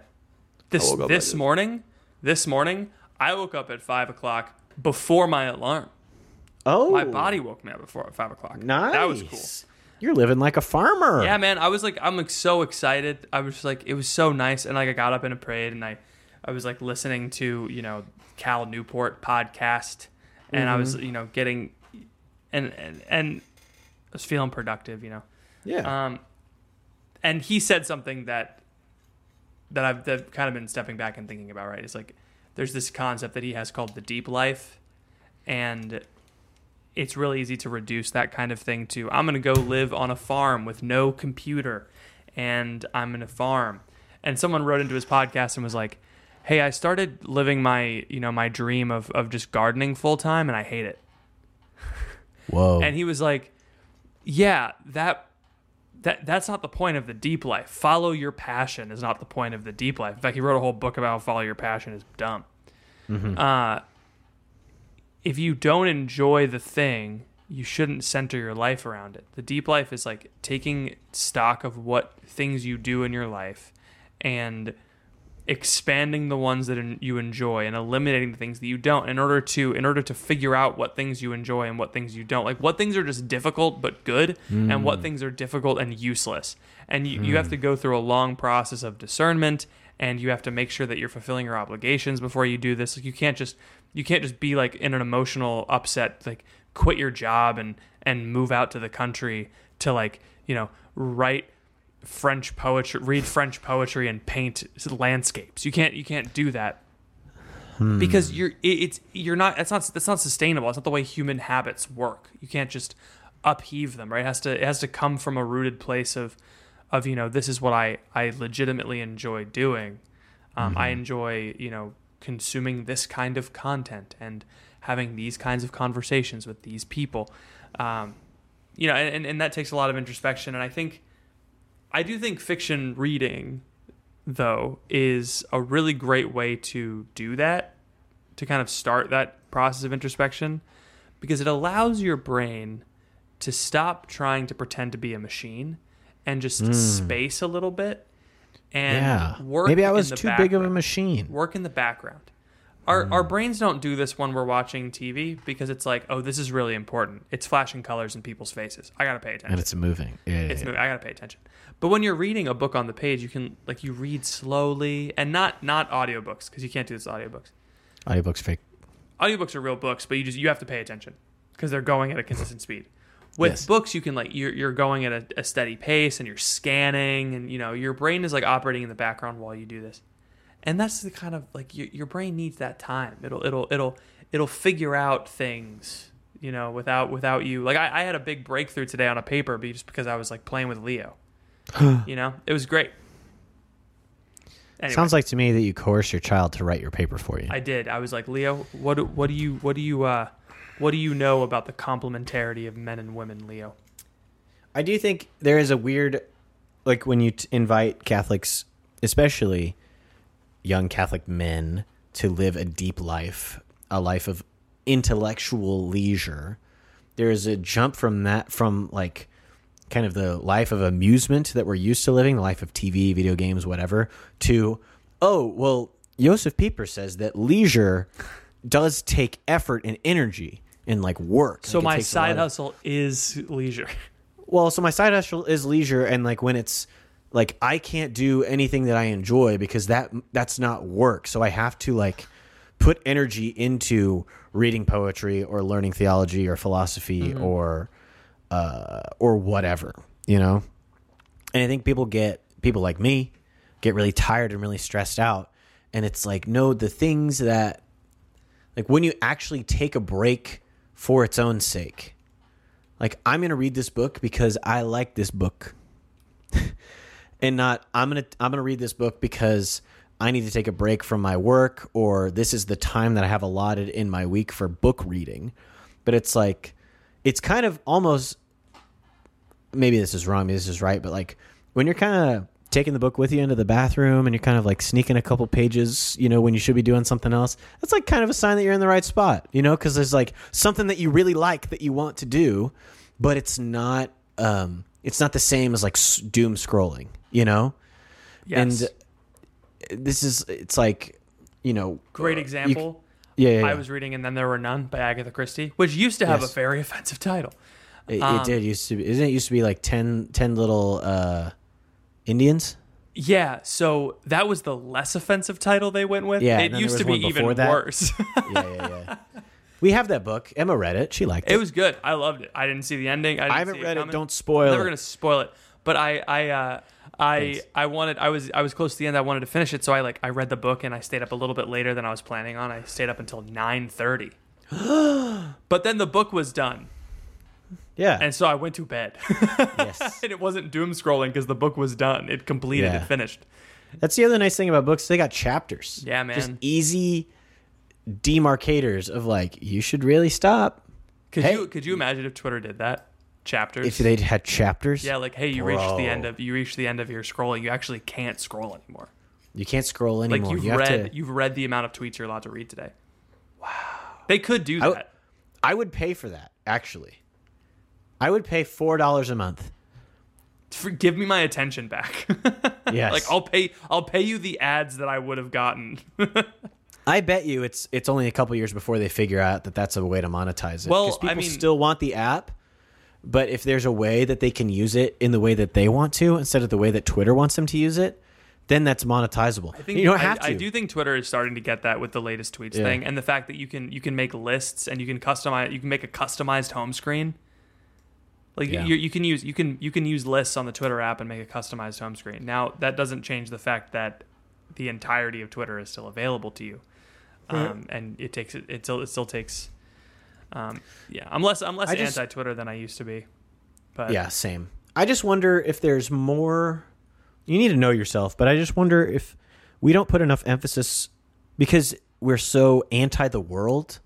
A: this, this
B: at-
A: morning, this morning, I woke up at 5 o'clock before my alarm.
B: oh,
A: My body woke me up before 5 o'clock.
B: nice.
A: That was cool.
B: You're living like a farmer.
A: Yeah, man. I was like, I'm like so excited. I was like, it was so nice, and like I got up and I prayed, and I, I was like listening to you know Cal Newport podcast, and I was you know getting, and and and I was feeling productive, you know.
B: yeah.
A: Um, and he said something that that I've that I've kind of been stepping back and thinking about. Right, it's like there's this concept that he has called the deep life, and it's really easy to reduce that kind of thing to I'm gonna go live on a farm with no computer, and I'm gonna farm. And someone wrote into his podcast and was like, "Hey, I started living my you know my dream of of just gardening full time, and I hate it."
B: Whoa.
A: And he was like, "Yeah, that that that's not the point of the deep life. Follow your passion is not the point of the deep life. In fact, he wrote a whole book about how follow your passion is dumb. Uh, if you don't enjoy the thing, you shouldn't center your life around it. The deep life is like taking stock of what things you do in your life and expanding the ones that you enjoy and eliminating the things that you don't in order to in order to figure out what things you enjoy and what things you don't. Like what things are just difficult but good and what mm. things are difficult and useless. And you, you have to mm. go through a long process of discernment and you have to make sure that you're fulfilling your obligations before you do this. Like you can't just you can't just be like in an emotional upset like quit your job and and move out to the country to like you know write French poetry, read French poetry, and paint landscapes. You can't you can't do that because you're it, it's you're not that's not that's not sustainable. It's not the way human habits work. You can't just upheave them. Right? It has to it has to come from a rooted place of of you know this is what I I legitimately enjoy doing. Um, I enjoy you know consuming this kind of content and having these kinds of conversations with these people. Um, you know, and, and that takes a lot of introspection. And I think I do think fiction reading, though, is a really great way to do that, to kind of start that process of introspection, because it allows your brain to stop trying to pretend to be a machine and just space a little bit and
B: yeah.
A: work.
B: Maybe I was too big of a machine.
A: work in the background. Our, our mm. brains don't do this when we're watching TV because it's like, oh, this is really important. It's flashing colors in people's faces. I gotta pay attention.
B: And it's moving. Yeah, yeah,
A: It's
B: yeah.
A: moving. I gotta pay attention. But when you're reading a book on the page, you can like you read slowly and not not audiobooks because you can't do this with audiobooks.
B: Audiobooks fake.
A: Audiobooks are real books, but you just you have to pay attention because they're going at a consistent speed. With
B: Yes.
A: books, you can like you're you're going at a, a steady pace and you're scanning and you know your brain is like operating in the background while you do this, and that's the kind of like your your brain needs that time. It'll it'll it'll it'll figure out things you know without without you. Like I, I had a big breakthrough today on a paper, just because I was like playing with Leo. you know, it was great. Anyway.
B: Sounds like to me that you coerce your child to write your paper for you.
A: I did. I was like, Leo, what what do you what do you uh what do you know about the complementarity of men and women, Leo?
B: I do think there is a weird, like when you t- invite Catholics, especially young Catholic men, to live a deep life, a life of intellectual leisure. There is a jump from that, from like kind of the life of amusement that we're used to living, the life of TV, video games, whatever, to, oh, well, Josef Pieper says that leisure does take effort and energy and like work.
A: So
B: Like,
A: my side
B: of-
A: hustle is leisure.
B: well, so my side hustle is leisure, and like when it's like I can't do anything that I enjoy because that that's not work. So I have to like put energy into reading poetry or learning theology or philosophy or uh, or whatever, you know. And I think people get people like me get really tired and really stressed out, and it's like no, the things that like when you actually take a break for its own sake. Like i'm going to read this book because i like this book. And not i'm going to i'm going to read this book because i need to take a break from my work or this is the time that i have allotted in my week for book reading. But it's like it's kind of almost maybe this is wrong maybe this is right but like when you're kind of taking the book with you into the bathroom and you're kind of like sneaking a couple pages you know when you should be doing something else that's like kind of a sign that you're in the right spot you know because there's like something that you really like that you want to do but it's not um it's not the same as like doom scrolling you know
A: Yes.
B: and this is it's like you know
A: Great
B: uh,
A: example.
B: you- yeah, yeah,
A: I was reading And Then There Were None by Agatha Christie, which used to have
B: Yes.
A: a very offensive title.
B: It,
A: Um,
B: it did used to be. Isn't it used to be like 10, 10 little uh, Indians?
A: Yeah, so that was the less offensive title they went with.
B: Yeah,
A: it used to be even
B: that.
A: worse.
B: Yeah, yeah, yeah. we have that book. Emma read it. She liked it.
A: it was good. I loved it. I didn't see the ending. I, didn't
B: I haven't read it. Don't spoil
A: I'm never
B: it.
A: gonna spoil it. But I, I, uh, I,
B: Thanks.
A: I wanted. I was, I was close to the end. I wanted to finish it, so I like, I read the book and I stayed up a little bit later than I was planning on. I stayed up until nine thirty. but then the book was done,
B: yeah.
A: and so I went to bed.
B: yes.
A: and it wasn't doom scrolling because the book was done. It completed.
B: Yeah.
A: It finished.
B: That's the other nice thing about books. They got chapters.
A: Yeah, man.
B: Just easy demarcators of like, you should really stop.
A: Could
B: Hey.
A: you, could you imagine if Twitter did that? Chapters.
B: If they had chapters,
A: Yeah, like hey, you reached the end of you reached the end of your scrolling. You actually can't scroll anymore.
B: you can't scroll
A: Like
B: anymore.
A: you've
B: you
A: read
B: to.
A: you've read the amount of tweets you're allowed to read today. Wow. They could do that.
B: w- I would pay for that, actually. I would pay $4 a month.
A: For, give me my attention back.
B: Yes.
A: like I'll pay I'll pay you the ads that I would have gotten.
B: I bet you it's it's only a couple years before they figure out that that's a way to monetize it.
A: Well,
B: people
A: I mean-
B: still want the app, but if there's a way that they can use it in the way that they want to instead of the way that Twitter wants them to use it, then that's monetizable.
A: I think
B: you don't
A: I-
B: have to.
A: I, do think Twitter is starting to get that with the latest tweets
B: Yeah.
A: thing, and the fact that you can you can make lists and you can customize you can make a customized home screen. Like
B: Yeah.
A: you, you can use you can you can use lists on the Twitter app and make a customized home screen. Now that doesn't change the fact that the entirety of Twitter is still available to you, um, and it takes it it still it still takes. Um, yeah, I'm less I'm less
B: I just-
A: anti Twitter than I used to be. But
B: Yeah, same. I just wonder if there's more. You need to know yourself, but I just wonder if we don't put enough emphasis because we're so anti the world.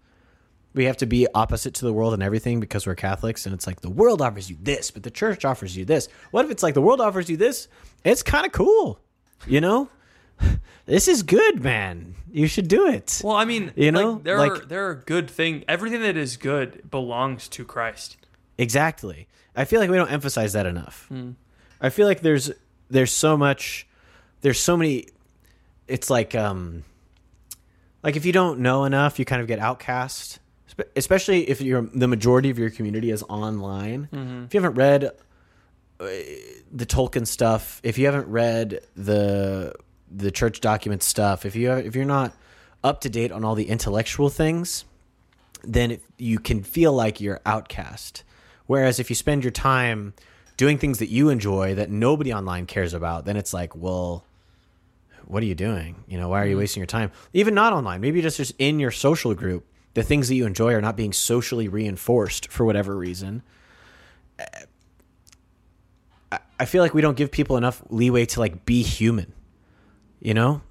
B: We have to be opposite to the world and everything because we're Catholics, and it's like the world offers you this, but the church offers you this. What if it's like the world offers you this? It's kind of cool, you know. This is good, man. You should do it.
A: Well, I mean,
B: You know,
A: like, there
B: like-
A: are there are good things. Everything that is good belongs to Christ.
B: Exactly. I feel like we don't emphasize that enough. I feel like there's there's so much there's so many it's like um like if you don't know enough, you kind of get outcast. Spe- Especially if you're the majority of your community is online. If you haven't read uh, the Tolkien stuff, if you haven't read the the church document stuff, if you if you're not up to date on all the intellectual things, then it, you can feel like you're outcast. Whereas if you spend your time doing things that you enjoy that nobody online cares about, then it's like, well, what are you doing? You know, why are you wasting your time? Even not online, maybe just just in your social group, the things that you enjoy are not being socially reinforced for whatever reason. I- feel like we don't give people enough leeway to like be human. You know,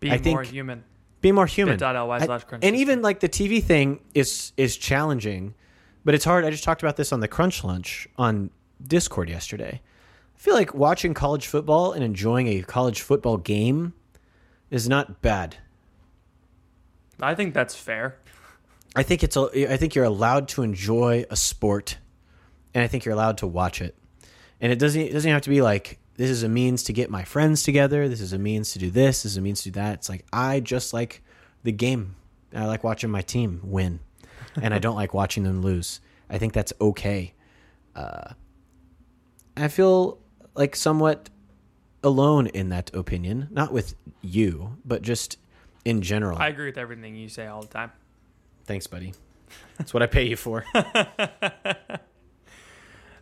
A: Be
B: I
A: more
B: think-
A: human.
B: be more human.
A: Bit.ly
B: I-
A: slash crunch
B: and even like the TV thing is is challenging, but it's hard. I just talked about this on the Crunch Lunch on Discord yesterday. I feel like watching college football and enjoying a college football game is not bad.
A: I think that's fair.
B: I think it's a, I think you're allowed to enjoy a sport, and I think you're allowed to watch it. And it doesn't it doesn't have to be like this is a means to get my friends together. This is a means to do this. This is a means to do that. It's like I just like the game. I like watching my team win, and I don't like watching them lose. I think that's okay. Uh, I feel like somewhat alone in that opinion, not with you, but just in general.
A: I agree with everything you say all the time.
B: Thanks, buddy. That's what I pay you for.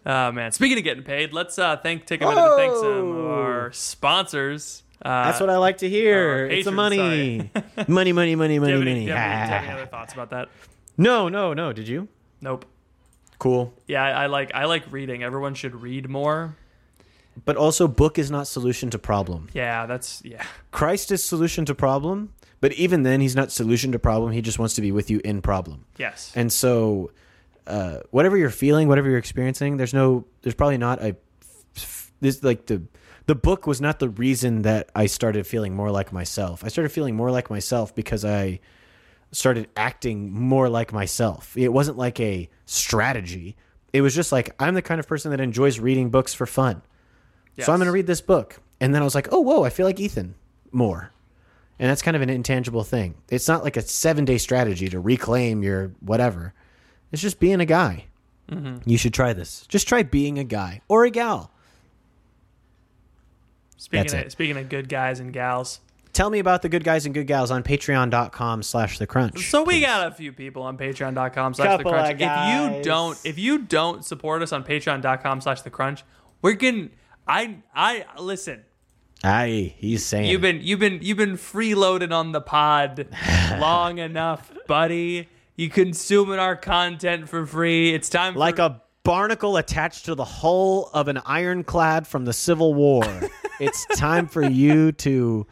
A: Oh man, speaking of getting paid, let's uh thank take a minute to thank some of our sponsors. Uh,
B: That's what I like to hear. it's the
A: patrons,
B: money. money, money, money,
A: do you
B: money,
A: have any,
B: money.
A: do you have any- do you have any other thoughts about that?
B: No, no, no. Did you?
A: Nope.
B: Cool.
A: Yeah, I, I like I like reading. Everyone should read more.
B: But also, book is not solution to problem.
A: Yeah, that's yeah.
B: Christ is solution to problem, but even then, he's not solution to problem. He just wants to be with you in problem.
A: Yes.
B: And so, uh, whatever you're feeling, whatever you're experiencing, there's no, there's probably not a, this like the, the book was not the reason that I started feeling more like myself. I started feeling more like myself because I started acting more like myself. It wasn't like a strategy. It was just like I'm the kind of person that enjoys reading books for fun. So I'm going to read this book. And then I was like, oh, whoa, I feel like Ethan more. And that's kind of an intangible thing. It's not like a seven day strategy to reclaim your whatever. It's just being a guy. Mm-hmm. You should try this. Just try being a guy or a gal.
A: Speaking
B: That's
A: of,
B: it.
A: speaking of good guys and gals,
B: Tell me about the good guys and good gals on patreon.com slash the crunch.
A: so we got a few people on Patreon.com slash the crunch. If you don't, if you don't support us on Patreon.com slash the crunch, we're getting. I I listen.
B: Aye, he's saying.
A: You've been you've been you've been freeloading on the pod long enough, buddy. You consuming our content for free. It's time
B: like
A: for,
B: a barnacle attached to the hull of an ironclad from the Civil War. it's time for you to.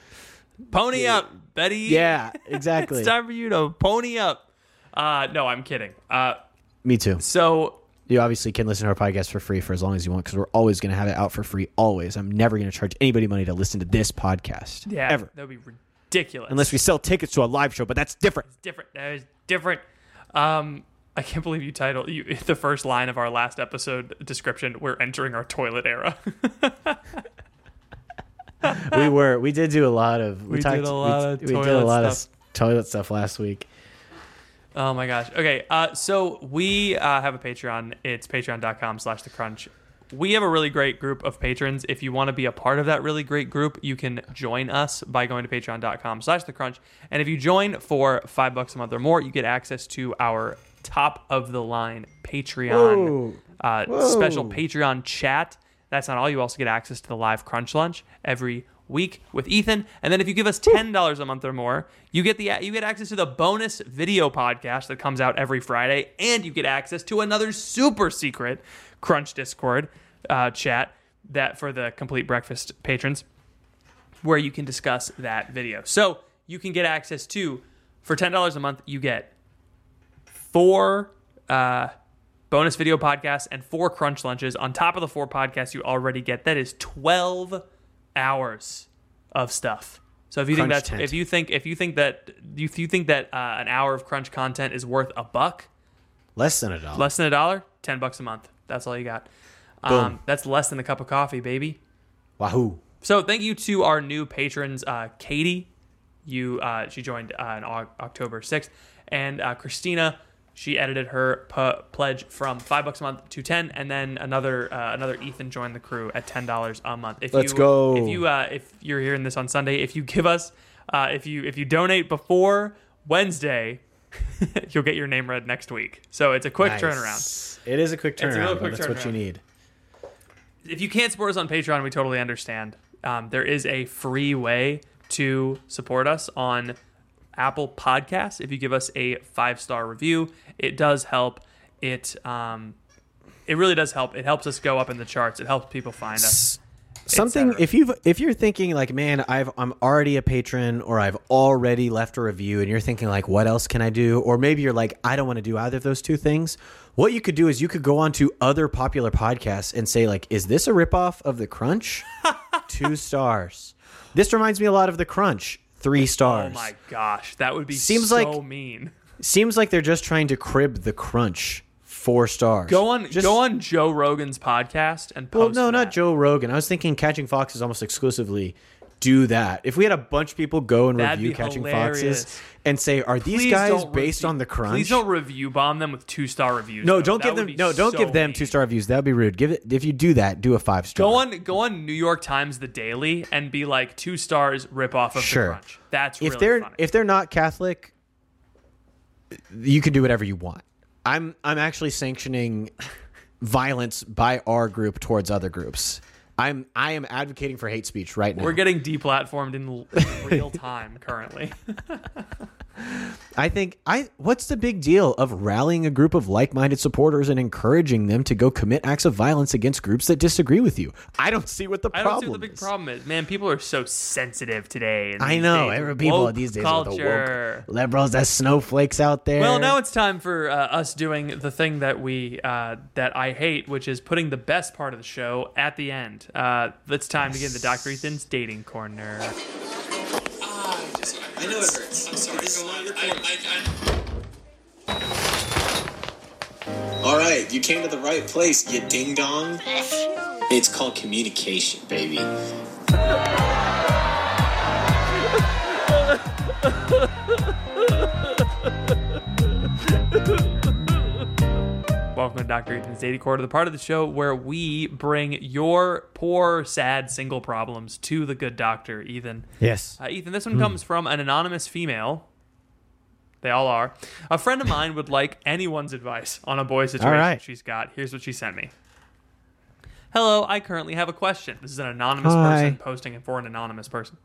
A: pony up, Betty.
B: Yeah, exactly.
A: it's time for you to pony up. Uh, no, I'm kidding. Uh,
B: Me too.
A: so
B: You obviously can listen to our podcast for free for as long as you want because we're always going to have it out for free. Always. I'm never going to charge anybody money to listen to this podcast.
A: yeah,
B: Ever.
A: that would be ridiculous.
B: Unless we sell tickets to a live show, but that's different.
A: It's different. That is different. Um, I can't believe you titled you the first line of our last episode description. We're entering our toilet era.
B: we were. We did do a lot of. We,
A: We
B: talked,
A: did a lot of
B: we, we did a lot of
A: stuff.
B: s- toilet stuff last week.
A: Oh my gosh. Okay. Uh, so we uh, have a Patreon. It's patreon.com slash the crunch. We have a really great group of patrons. If you want to be a part of that really great group, you can join us by going to patreon.com slash the crunch. And if you join for five bucks a month or more, you get access to our top of the line Patreon uh, special Patreon chat. That's not all. You also get access to the live crunch lunch every week with Ethan. And then if you give us ten dollars a month or more, you get the you get access to the bonus video podcast that comes out every Friday, and you get access to another super secret Crunch Discord uh, chat that for the complete breakfast patrons, where you can discuss that video. So you can get access to for ten dollars a month. You get four uh, bonus video podcasts and four crunch lunches on top of the four podcasts you already get. That is twelve hours of stuff. So if you think
B: Crunch
A: that's
B: tent.
A: if you think if you think that if you think that uh, an hour of crunch content is worth a buck,
B: Less than a dollar.
A: less than a dollar, ten bucks a month. That's all you got. Um, that's less than a cup of coffee, baby.
B: Wahoo!
A: So thank you to our new patrons, uh, Katie. You uh, she joined uh, on October sixth, and uh, Christina. She edited her p- pledge from five bucks a month to ten, and then another uh, another Ethan joined the crew at ten dollars a month. If
B: Let's
A: you,
B: go.
A: If you uh, if you're hearing this on Sunday, if you give us uh, if you if you donate before Wednesday, you'll get your name read next week. So it's a quick
B: Nice.
A: turnaround.
B: It is a quick
A: a real
B: turnaround.
A: quick
B: that's what you need.
A: if you can't support us on Patreon, we totally understand. Um, there is a free way to support us on Apple Podcasts. If you give us a five star review, it does help. It um, it really does help. It helps us go up in the charts. It helps people find us.
B: Something if you if you're thinking like, man, I've I'm already a patron or I've already left a review, and you're thinking like, what else can I do? Or maybe you're like, I don't want to do either of those two things. What you could do is you could go on to other popular podcasts and say like, is this a ripoff of the Crunch? two stars. This reminds me a lot of the Crunch. Three stars.
A: Oh my gosh, that would be
B: Seems
A: so
B: like-
A: mean.
B: Seems like they're just trying to crib the Crunch. Four stars.
A: Go on,
B: Just-
A: go on Joe Rogan's podcast and post.
B: Well, no,
A: that.
B: not Joe Rogan. I was thinking Catching Foxes almost exclusively do that. If we had a bunch of people go and
A: That'd
B: review Catching
A: hilarious.
B: Foxes and say, "Are these
A: Please
B: guys based
A: review-
B: on the Crunch?"
A: Please don't review bomb them with two star reviews.
B: no,
A: though.
B: don't
A: That
B: give them. No, don't
A: so
B: give them two star reviews. That'd be rude. Give it if you do that, do a five star.
A: Go on, go on New York Times The Daily and be like two stars rip off of
B: Sure.
A: the Crunch. That's
B: If
A: really
B: they're
A: funny.
B: if they're not Catholic, you can do whatever you want. I'm I'm actually sanctioning violence by our group towards other groups. I'm I am advocating for hate speech right now.
A: We're getting deplatformed in real time currently.
B: I think I what's the big deal of rallying a group of like-minded supporters and encouraging them to go commit acts of violence against groups that disagree with you? I don't see what the
A: I don't
B: problem
A: see what the big
B: is.
A: problem is. Man, people are so sensitive today.
B: I know
A: days.
B: every people
A: Woke
B: these days
A: culture.
B: are the woke liberals, that snowflakes out there.
A: Well, now it's time for uh, us doing the thing that we uh, that I hate, which is putting the best part of the show at the end. Uh, it's time to get into Dr. Ethan's dating corner.
D: I know it hurts. I'm sorry. All right, you came to the right place, you ding dong. It's called communication, baby.
A: Welcome to Dr. Ethan's Dating Corner, the part of the show where we bring your poor, sad, single problems to the good doctor, Ethan.
B: yes.
A: Uh, Ethan, this one comes from an anonymous female. They all are. A friend of mine would like anyone's advice on a boy situation
B: right.
A: she's got. Here's what she sent me. Hello, I currently have a question. This is an anonymous
B: Hi.
A: person posting it for an anonymous person.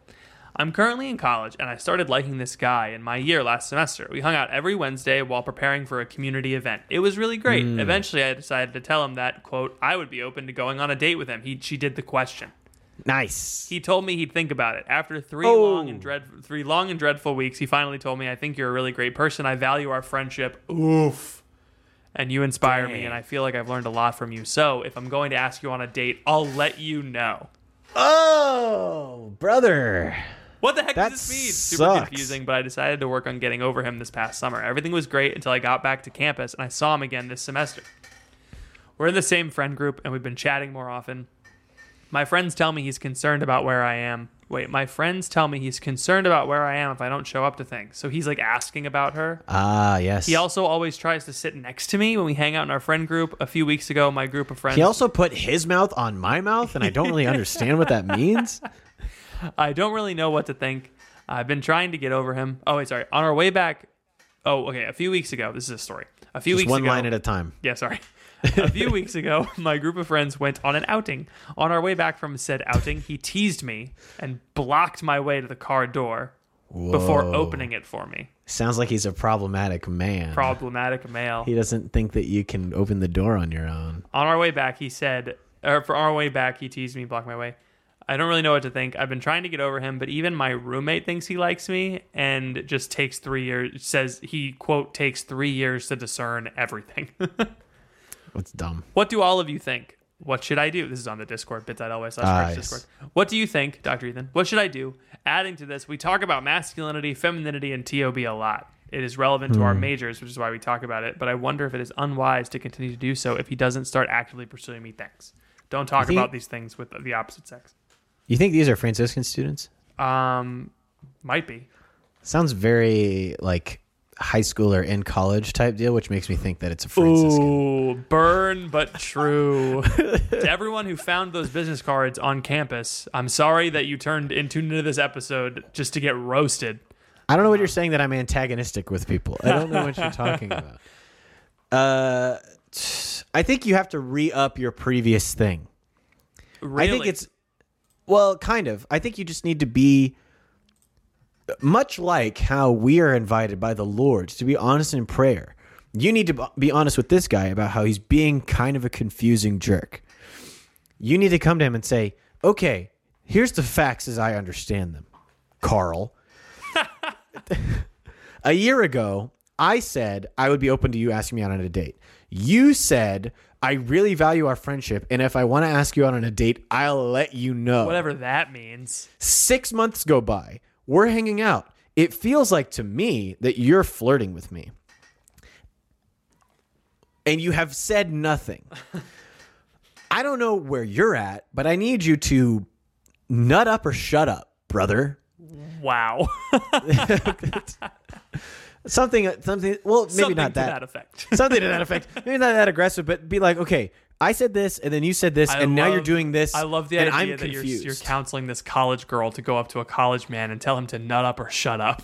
A: I'm currently in college and I started liking this guy in my year last semester. We hung out every Wednesday while preparing for a community event. It was really great.
B: Hmm.
A: Eventually, I decided to tell him that, quote, I would be open to going on a date with him. He, she did the question.
B: Nice.
A: He told me he'd think about it. After three
B: Oh.
A: long and dread three long and dreadful weeks, he finally told me, "I think you're a really great person. I value our friendship. Oof." And you inspire me, and I feel like I've learned a lot from you. So, if I'm going to ask you on a date, I'll let you know.
B: Oh, brother.
A: What the heck
B: That
A: does this mean? Super
B: sucks.
A: confusing, but I decided to work on getting over him this past summer. Everything was great until I got back to campus and I saw him again this semester. We're in the same friend group and we've been chatting more often. My friends tell me he's concerned about where I am. Wait, my friends tell me he's concerned about where I am if I don't show up to things. So he's like asking about her.
B: Ah, yes.
A: He also always tries to sit next to me when we hang out in our friend group. A few weeks ago, my group of friends.
B: He also put his mouth on my mouth, and I don't really understand what that means.
A: I don't really know what to think. I've been trying to get over him. Oh, wait, sorry. On our way back. Oh, okay. A few weeks ago, this is a story. A few
B: Just
A: weeks
B: one
A: ago,
B: line at a time.
A: Yeah, sorry. a few weeks ago, my group of friends went on an outing. On our way back from said outing, he teased me and blocked my way to the car door before opening it for me.
B: Sounds like he's a problematic man.
A: Problematic male.
B: He doesn't think that you can open the door on your own.
A: on our way back, he said, or for our way back, he teased me, blocked my way. I don't really know what to think. I've been trying to get over him, but even my roommate thinks he likes me and just takes three years, says he, quote, takes three years to discern everything.
B: What's dumb?
A: what do all of you think? What should I do? This is on the Discord, bit.ly slash
B: Ah, yes.
A: Discord. What do you think, Dr. Ethan? What should I do? Adding to this, we talk about masculinity, femininity, and TOB a lot. It is relevant to our
B: Hmm.
A: majors, which is why we talk about it, but I wonder if it is unwise to continue to do so if he doesn't start actively pursuing me. Thanks. Don't talk
B: think-
A: about these things with the opposite sex.
B: You think these are Franciscan students?
A: Um, might be.
B: Sounds very like high school or in college type deal, which makes me think that it's a Franciscan.
A: Ooh, burn but true. to everyone who found those business cards on campus, I'm sorry that you turned in tuned into this episode just to get roasted.
B: I don't know what you're saying that I'm antagonistic with people. I don't know what you're talking about. Uh, I think you have to re up your previous thing.
A: Really?
B: I think it's well, kind of. I think you just need to be much like how we are invited by the Lord to be honest in prayer. You need to be honest with this guy about how he's being kind of a confusing jerk. You need to come to him and say, "Okay, here's the facts as I understand them." Carl, a year ago, I said I would be open to you asking me out on a date. You said I really value our friendship, and if I want to ask you out on a date, I'll let you know.
A: whatever that means.
B: Six months go by. We're hanging out. It feels like to me that you're flirting with me. And you have said nothing. I don't know where you're at, but I need you to nut up or shut up, brother.
A: Wow.
B: Something, something. Well, maybe
A: Something
B: not
A: to
B: that.
A: that effect.
B: something to that effect. Maybe not that aggressive, but be like, okay, I said this, and then you said this,
A: I
B: and now you're doing this.
A: I love the
B: and
A: idea
B: I'm
A: that you're,
B: confused.
A: you're counseling this college girl to go up to a college man and tell him to nut up or shut up.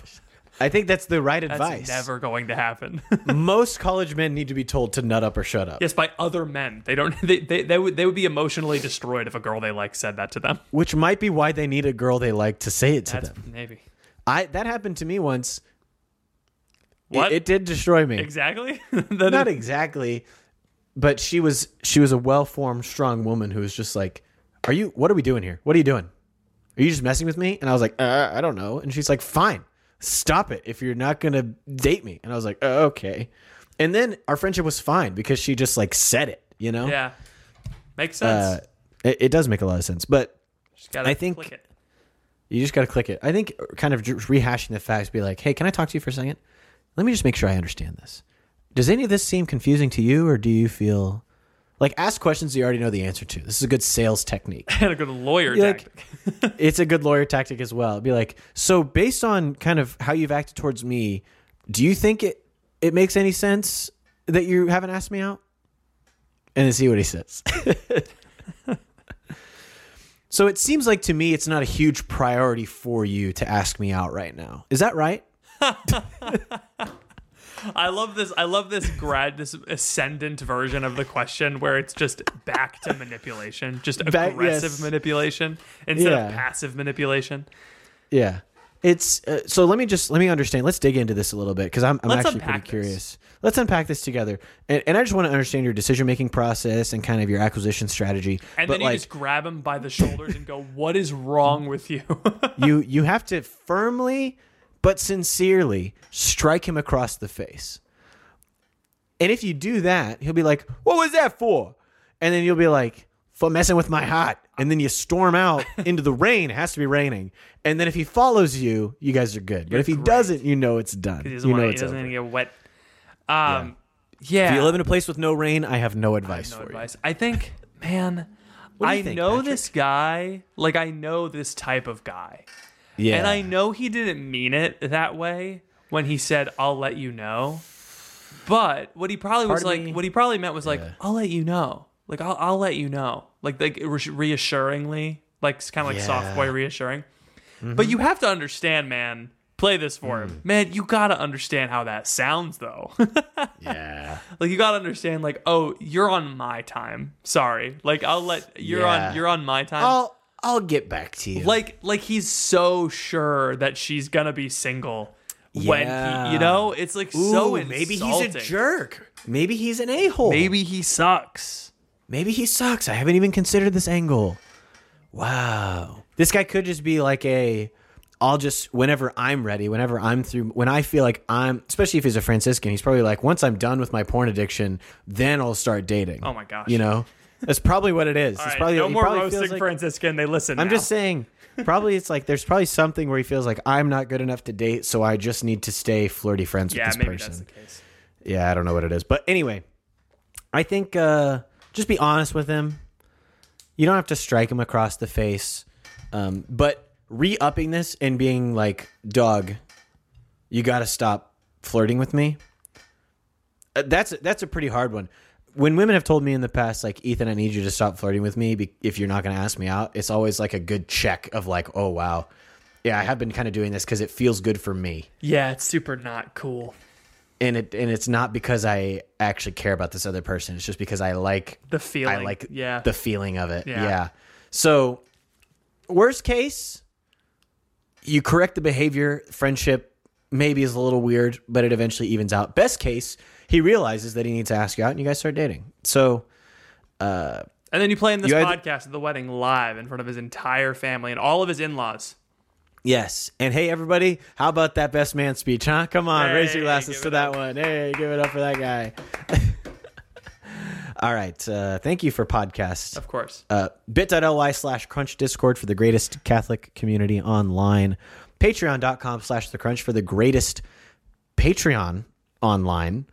B: I think that's the right
A: That's
B: advice.
A: never going to happen.
B: Most college men need to be told to nut up or shut up.
A: yes, by other men. They don't. They, they, they would they would be emotionally destroyed if a girl they like said that to them.
B: Which might be why they need a girl they like to say it to
A: That's
B: them.
A: maybe
B: I that happened to me once. It-
A: What?
B: It, did destroy me.
A: exactly.
B: Not exactly, but she was she was a well formed, strong woman who was just like, "Are you? What are we doing here? What are you doing? Are you just messing with me?" And I was like, uh, "I don't know." And she's like, "Fine, stop it if you're not gonna date me." And I was like, uh, "Okay." And then our friendship was fine because she just like said it. You know.
A: yeah, makes sense.
B: Uh, it, it does make a lot of sense, but I think-
A: click it.
B: You just got to click it. I think kind of rehashing the facts, be like, hey, can I talk to you for a second? Let me just make sure I understand this. Does any of this seem confusing to you, or do you feel like ask questions you already know the answer to? This is a good sales technique.
A: and a good lawyer
B: You're like-
A: tactic.
B: it's a good lawyer tactic as well. Be like, so based on kind of how you've acted towards me, do you think it it makes any sense that you haven't asked me out? And then see what he says. so it seems like to me it's not a huge priority for you to ask me out right now. Is that right?
A: I love this. I love this grad, this ascendant version of the question where it's just back to manipulation, just
B: Back-
A: aggressive
B: yes.
A: manipulation instead
B: Yeah.
A: of passive manipulation.
B: Yeah. It's uh, so let me just let me understand. Let's dig into this a little bit because I'm, I'm
A: Let's
B: actually pretty
A: this.
B: curious. Let's unpack this together, and, and I just want to understand your decision making process and kind of your acquisition strategy.
A: And
B: but
A: then you
B: like
A: just grab him by the shoulders and go, "What is wrong with you?"
B: you, you have to firmly but sincerely strike him across the face. And if you do that, he'll be like, "What was that for?" And then you'll be like, "For messing with my heart." And then you storm out into the rain. It has to be raining. And then if he follows you, you guys are good. But if he
A: great.
B: doesn't, you know it's done.
A: he
B: You
A: doesn't
B: know
A: want. He
B: it's
A: doesn't
B: over.
A: want to get wet. Um, yeah.
B: If you live in a place with no rain, I have no advice
A: no
B: for
A: advice. I think, man,
B: you
A: I
B: think,
A: know
B: Patrick?
A: this guy. Like I know this type of guy.
B: Yeah.
A: And I know he didn't mean it that way when he said, I'll let you know. But what he probably was
B: Part
A: like,
B: me-
A: what he probably meant was like,
B: Yeah.
A: I'll let you know. Like, I'll, I'll let you know. Like, like reassuringly, like, kind of like soft
B: Yeah. Mm-hmm.
A: boy reassuring. But you have to understand, man. Play this for
B: Mm.
A: him. Man, you got to understand how that sounds, though.
B: yeah.
A: like, you got to understand, like, oh, you're on my time. Sorry. Like, I'll let, you're
B: Yeah.
A: on, you're on my time.
B: I'll I'll get back to you.
A: like like he's so sure that she's gonna be single when
B: Yeah.
A: he you know it's like so
B: Ooh, maybe he's a jerk. Maybe he's an a hole.
A: maybe he sucks
B: Maybe he sucks. I haven't even considered this angle. Wow. This guy could just be like a I'll just whenever I'm ready, whenever I'm through when I feel like I'm especially if he's a Franciscan, he's probably like once I'm done with my porn addiction, then I'll start dating.
A: Oh my gosh.
B: You know? That's probably what it is.
A: All
B: it's
A: right,
B: probably
A: no more
B: probably
A: roasting
B: like-
A: franciscan they listen
B: I'm
A: now.
B: just saying probably it's like there's probably something where he feels like I'm not good enough to date, so I just need to stay flirty friends
A: yeah
B: with this person.
A: that's the case
B: Yeah, I don't know what it is. But anyway, I think uh, just be honest with him. You don't have to strike him across the face. Um, but re upping this and being like, dog, you got to stop flirting with me. Uh, that's that's a pretty hard one. When women have told me in the past, like Ethan, I need you to stop flirting with me be- if you're not going to ask me out, it's always like a good check of like, oh wow, yeah, I have been kind of doing this because it feels good for me
A: yeah it's super not cool
B: and it and it's not because I actually care about this other person. It's just because I like
A: the feeling
B: I like
A: yeah
B: the feeling of it.
A: Yeah.
B: Yeah. So worst case, you correct the behavior. Friendship maybe is a little weird, but it eventually evens out. Best case, he realizes that he needs to ask you out, and you guys start dating. So uh,
A: and then you play in this
B: You
A: podcast at the wedding live in front of his entire family and all of his in-laws
B: yes, and hey everybody, how about that best man speech? Huh? Come on, raise your glasses to that
A: up.
B: one. Hey, give it up for that guy. All right. Uh, thank you for podcast.
A: of course
B: uh, bit.ly slash crunch discord for the greatest catholic community online patreon.com slash the crunch for the greatest patreon online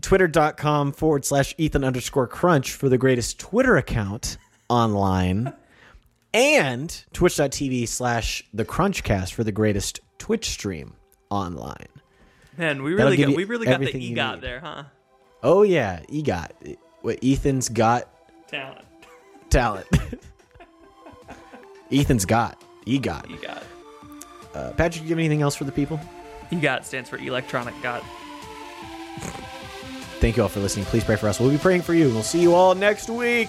B: twitter.com forward slash ethan underscore crunch for the greatest twitter account online and twitch.tv slash the crunchcast for the greatest twitch stream online.
A: Man we really got we really got the egot there huh?
B: Oh yeah egot what ethan's got
A: talent.
B: talent. Ethan's got egot
A: egot
B: Uh, Patrick, do you have anything else for the people?
A: egot stands for electronic got
B: Thank you all for listening. Please pray for us. We'll be praying for you. We'll see you all next week.